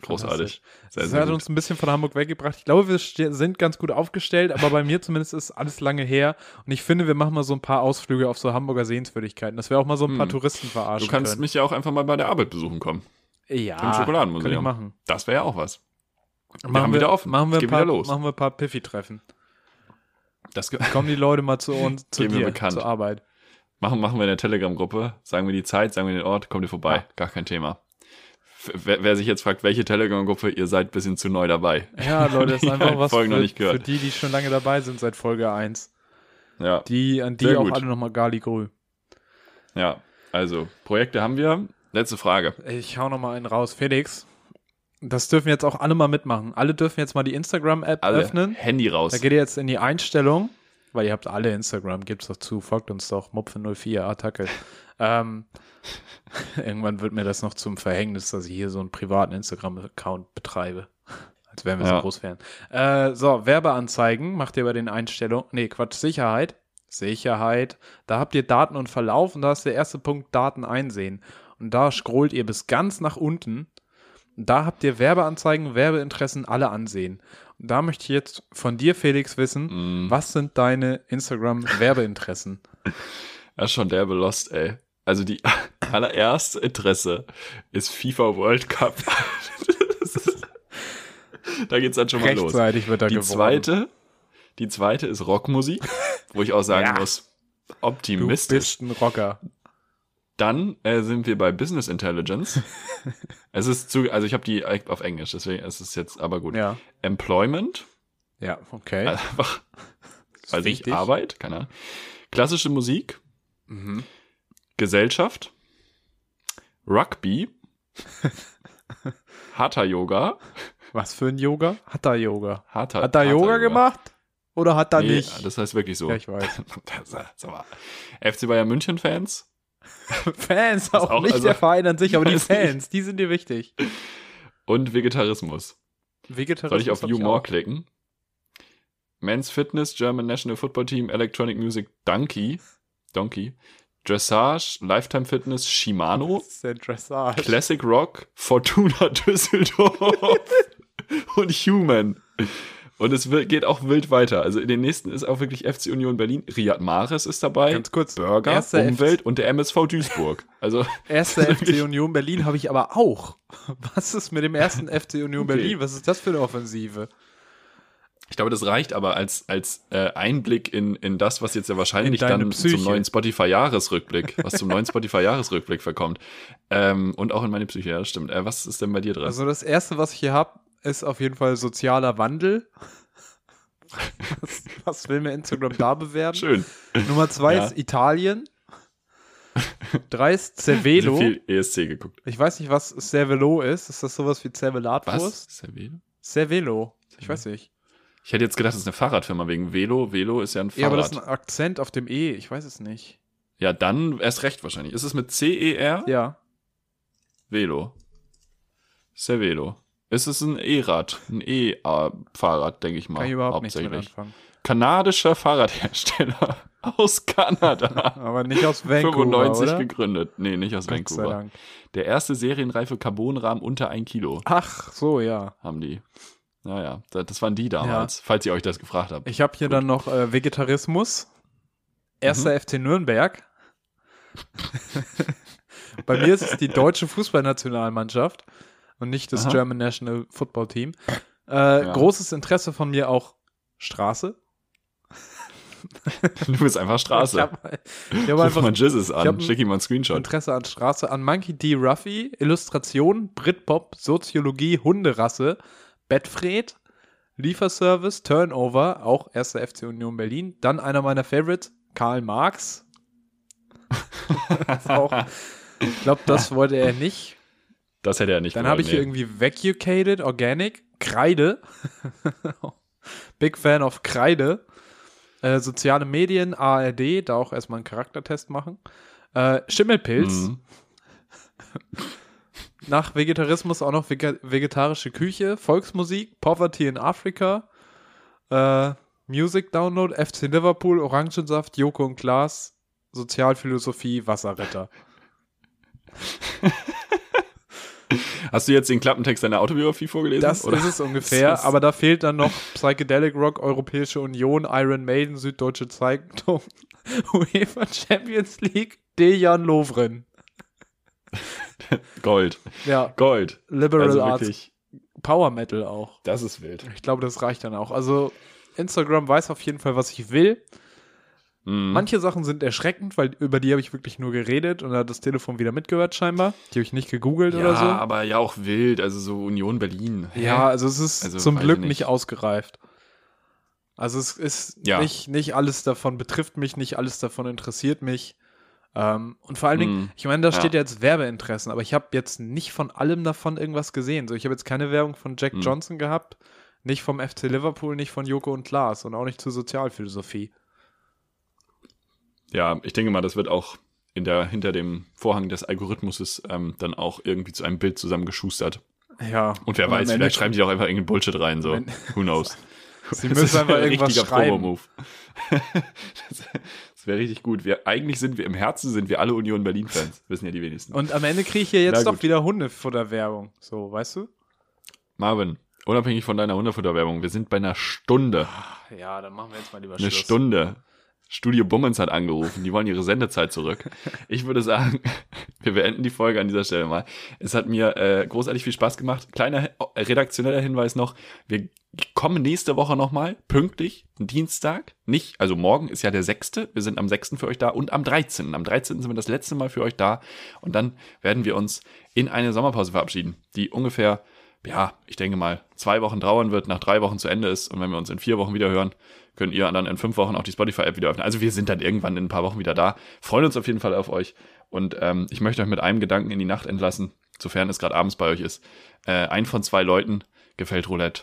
Großartig. Sehr, Das sehr hat gut. uns ein bisschen von Hamburg weggebracht. Ich glaube, wir sind ganz gut aufgestellt, aber bei mir zumindest ist alles lange her. Und ich finde, wir machen mal so ein paar Ausflüge auf so Hamburger Sehenswürdigkeiten, dass wir auch mal so ein paar Hm. Touristen verarschen Du kannst können. mich ja auch einfach mal bei der Arbeit besuchen kommen. ja, Im Schokoladenmuseum. Kann ich machen. Das wäre ja auch was. machen haben wieder offen. Machen wir, geht paar, wieder los. machen wir ein paar Piffi-Treffen. Das Kommen die Leute mal zu uns, zu Geben wir dir, bekannt. zur Arbeit. machen, machen wir in der Telegram-Gruppe. Sagen wir die Zeit, sagen wir den Ort, kommt ihr vorbei. Ja. Gar kein Thema. Wer, wer sich jetzt fragt, welche Telegram-Gruppe, ihr seid ein bisschen zu neu dabei. Ja, Leute, das ist einfach was Folgen noch für, nicht gehört. für die, die schon lange dabei sind seit Folge 1. Ja. Die, an die Sehr auch gut. alle nochmal Gali Grü. Ja, also Projekte haben wir. Letzte Frage. Ich hau noch mal einen raus. Felix, das dürfen jetzt auch alle mal mitmachen. Alle dürfen jetzt mal die Instagram-App öffnen. Handy raus. Da geht ihr jetzt in die Einstellung, weil ihr habt alle Instagram, gibt's doch zu, folgt uns doch, Mupfe04, Attacke. Ähm, irgendwann wird mir das noch zum Verhängnis, dass ich hier so einen privaten Instagram-Account betreibe. Als wären wir Ja. so groß wären. Äh, so, Werbeanzeigen macht ihr bei den Einstellungen, nee, Quatsch, Sicherheit. Sicherheit. Da habt ihr Daten und Verlauf und da ist der erste Punkt Daten einsehen. Und da scrollt ihr bis ganz nach unten. Und da habt ihr Werbeanzeigen, Werbeinteressen alle ansehen. Und da möchte ich jetzt von dir, Felix, wissen, Mm. was sind deine Instagram-Werbeinteressen? Ist schon derbe Lost, ey. Also die allererste Interesse ist FIFA World Cup. Ist, da geht's dann schon mal los. Rechtzeitig wird da Die zweite, die zweite ist Rockmusik, wo ich auch sagen Ja. muss, Du optimistisch. bist ein Rocker. Dann äh, sind wir bei Business Intelligence. es ist zu, also ich habe die auf Englisch, deswegen ist es jetzt aber gut. Ja. Employment, Ja, okay. einfach, also ich. Arbeit, keine Ahnung. Klassische Musik, Mhm. Gesellschaft, Rugby, Hatha Yoga, Was für ein Yoga? Hat er Yoga? Hatha, Hat er Hatha Yoga gemacht? Oder hat er Nee, nicht? das heißt wirklich so. Ja, ich weiß. FC Bayern München Fans Fans auch, auch- nicht also- der Verein an sich, aber die Weiß nicht. Fans, die sind dir wichtig. und Vegetarismus. Vegetarismus Soll ich auf You. More klicken? Men's Fitness, German National Football Team, Electronic Music, Donkey, Donkey, Dressage, Lifetime Fitness, Shimano, Dressage. Classic Rock, Fortuna Düsseldorf und Human. Und es geht auch wild weiter. Also in den nächsten ist auch wirklich FC Union Berlin. Riyad Mahrez ist dabei. Ganz kurz, Burger, Umwelt und der MSV Duisburg. Also Erster FC Union Berlin habe ich aber auch. Was ist mit dem ersten FC Union Okay. Berlin? Was ist das für eine Offensive? Ich glaube, das reicht aber als, als äh, Einblick in, in das, was jetzt ja wahrscheinlich dann Psyche. zum neuen Spotify-Jahresrückblick, was zum neuen Spotify-Jahresrückblick verkommt. Ähm, und auch in meine Psyche, ja, das stimmt. Äh, was ist denn bei dir drin? Also das erste, was ich hier habe, ist auf jeden Fall sozialer Wandel. Was, was will mir Instagram da bewerben? Schön. Nummer zwei Ja. ist Italien. Drei ist Ich Cervelo. habe viel ESC geguckt. Ich weiß nicht, was Cervelo ist. Ist das sowas wie Cervelatwurst? Was? Ist der Velo? Cervelo. Ich weiß nicht. Ich hätte jetzt gedacht, das ist eine Fahrradfirma wegen Velo. Velo ist ja ein Ja, aber das Fahrrad. ist ein Akzent auf dem E. Ich weiß es nicht. Ja, dann erst recht wahrscheinlich. Ist es mit C-E-R? Ja. Velo. Cervelo. Ist es ein E-Rad? Ein E-Fahrrad, denke ich mal. Kann ich überhaupt nichts mit anfangen. Kanadischer Fahrradhersteller aus Kanada. Aber nicht aus Vancouver, 95 oder? gegründet. Nee, nicht aus Gott Vancouver. Der erste serienreife Carbonrahmen unter ein Kilo Ach, so, ja. haben die. Naja, das das waren die damals, falls ihr euch das gefragt habt. Ich habe hier Gut. dann noch äh, Vegetarismus. Erster Mhm. FC Nürnberg. Bei mir ist es die deutsche Fußballnationalmannschaft und nicht das Aha. German National Football Team. Äh, Großes Interesse von mir auch Straße. Du bist einfach Straße. Ich habe ich hab Ruf einfach mal Jizzes ich an, hab- schick ihm mal einen Screenshot. Interesse an Straße, an Monkey D. Ruffy, Illustration, Britpop, Soziologie, Hunderasse, Bettfred, Lieferservice, Turnover, auch erster FC Union Berlin. Dann einer meiner Favorites, Karl Marx. Auch, ich glaube, das wollte er nicht. Das hätte er nicht Dann habe ich hier nee. irgendwie Vacucated, Organic, Kreide. Big Fan of Kreide. Äh, soziale Medien, ARD, da auch erstmal einen Charaktertest machen. Äh, Schimmelpilz. Mhm. Nach Vegetarismus auch noch vegetarische Küche, Volksmusik, Poverty in Africa, äh, Music Download, FC Liverpool, Orangensaft, Joko und Glas, Sozialphilosophie, Wasserretter. Hast du jetzt den Klappentext deiner Autobiografie vorgelesen? Das oder? ist es ungefähr, aber da fehlt dann noch Psychedelic Rock, Europäische Union, Iron Maiden, Süddeutsche Zeitung, UEFA Champions League, Dejan Lovren. Gold. Ja, Gold. Liberal Also Arts, Power Metal auch. das ist wild. Ich glaube, das reicht dann auch. Also Instagram weiß auf jeden Fall, was ich will. Mhm. Manche Sachen sind erschreckend, weil über die habe ich wirklich nur geredet und da hat das Telefon wieder mitgehört scheinbar. Die habe ich nicht gegoogelt ja, oder so. aber ja auch wild, also so Union Berlin. Hä? Ja, also es ist Also, zum Glück ich nicht. nicht. ausgereift. Also es ist Ja. nicht, nicht alles davon betrifft mich, nicht alles davon interessiert mich. Ähm, und vor allen Dingen, Mm, ich meine, da ja. steht jetzt Werbeinteressen, aber ich habe jetzt nicht von allem davon irgendwas gesehen. So, ich habe jetzt keine Werbung von Jack Mm. Johnson gehabt, nicht vom FC Liverpool, nicht von Joko und Klaas und auch nicht zur Sozialphilosophie. Ja, ich denke mal, das wird auch in der, hinter dem Vorhang des Algorithmuses ähm, dann auch irgendwie zu einem Bild zusammengeschustert. Ja. Und wer am weiß, vielleicht schreiben die auch einfach irgendeinen Bullshit rein, so. Who knows? Sie Das müssen ist einfach ein irgendwas richtiger schreiben. Promo-Move. das wäre richtig gut. Wir, eigentlich sind wir im Herzen sind wir alle Union Berlin-Fans. Wissen ja die wenigsten. Und am Ende kriege ich hier jetzt doch wieder Hundefutterwerbung. So, weißt du? Marvin, unabhängig von deiner Hundefutterwerbung, wir sind bei einer Stunde. Ja, dann machen wir jetzt mal lieber Eine Stunde. Studio Bummens hat angerufen, die wollen ihre Sendezeit zurück. Ich würde sagen, wir beenden die Folge an dieser Stelle mal. Es hat mir äh, großartig viel Spaß gemacht. Kleiner äh, redaktioneller Hinweis noch, wir kommen nächste Woche nochmal, pünktlich, Dienstag, nicht, also morgen ist ja der 6., wir sind am 6. für euch da und am 13. Am 13. sind wir das letzte Mal für euch da und dann werden wir uns in eine Sommerpause verabschieden, die ungefähr, ja, ich denke mal, zwei Wochen dauern wird, nach drei Wochen zu Ende ist und wenn wir uns in vier Wochen wieder hören, könnt ihr dann in fünf Wochen auch die Spotify-App wieder öffnen. Also wir sind dann irgendwann in ein paar Wochen wieder da. Freuen uns auf jeden Fall auf euch. Und ähm, ich möchte euch mit einem Gedanken in die Nacht entlassen, sofern es gerade abends bei euch ist. Äh, ein von zwei Leuten gefällt Roulette.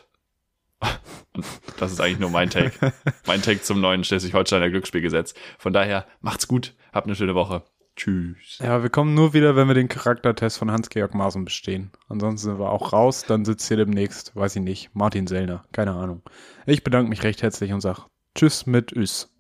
Und das ist eigentlich nur mein Take. mein Take zum neuen Schleswig-Holsteiner Glücksspielgesetz. Von daher, macht's gut, habt eine schöne Woche. Tschüss. Ja, wir kommen nur wieder, wenn wir den Charaktertest von Hans-Georg Maaßen bestehen. Ansonsten sind wir auch raus, dann sitzt hier demnächst, weiß ich nicht, Martin Sellner, keine Ahnung. Ich bedanke mich recht herzlich und sag Tschüss mit Üs.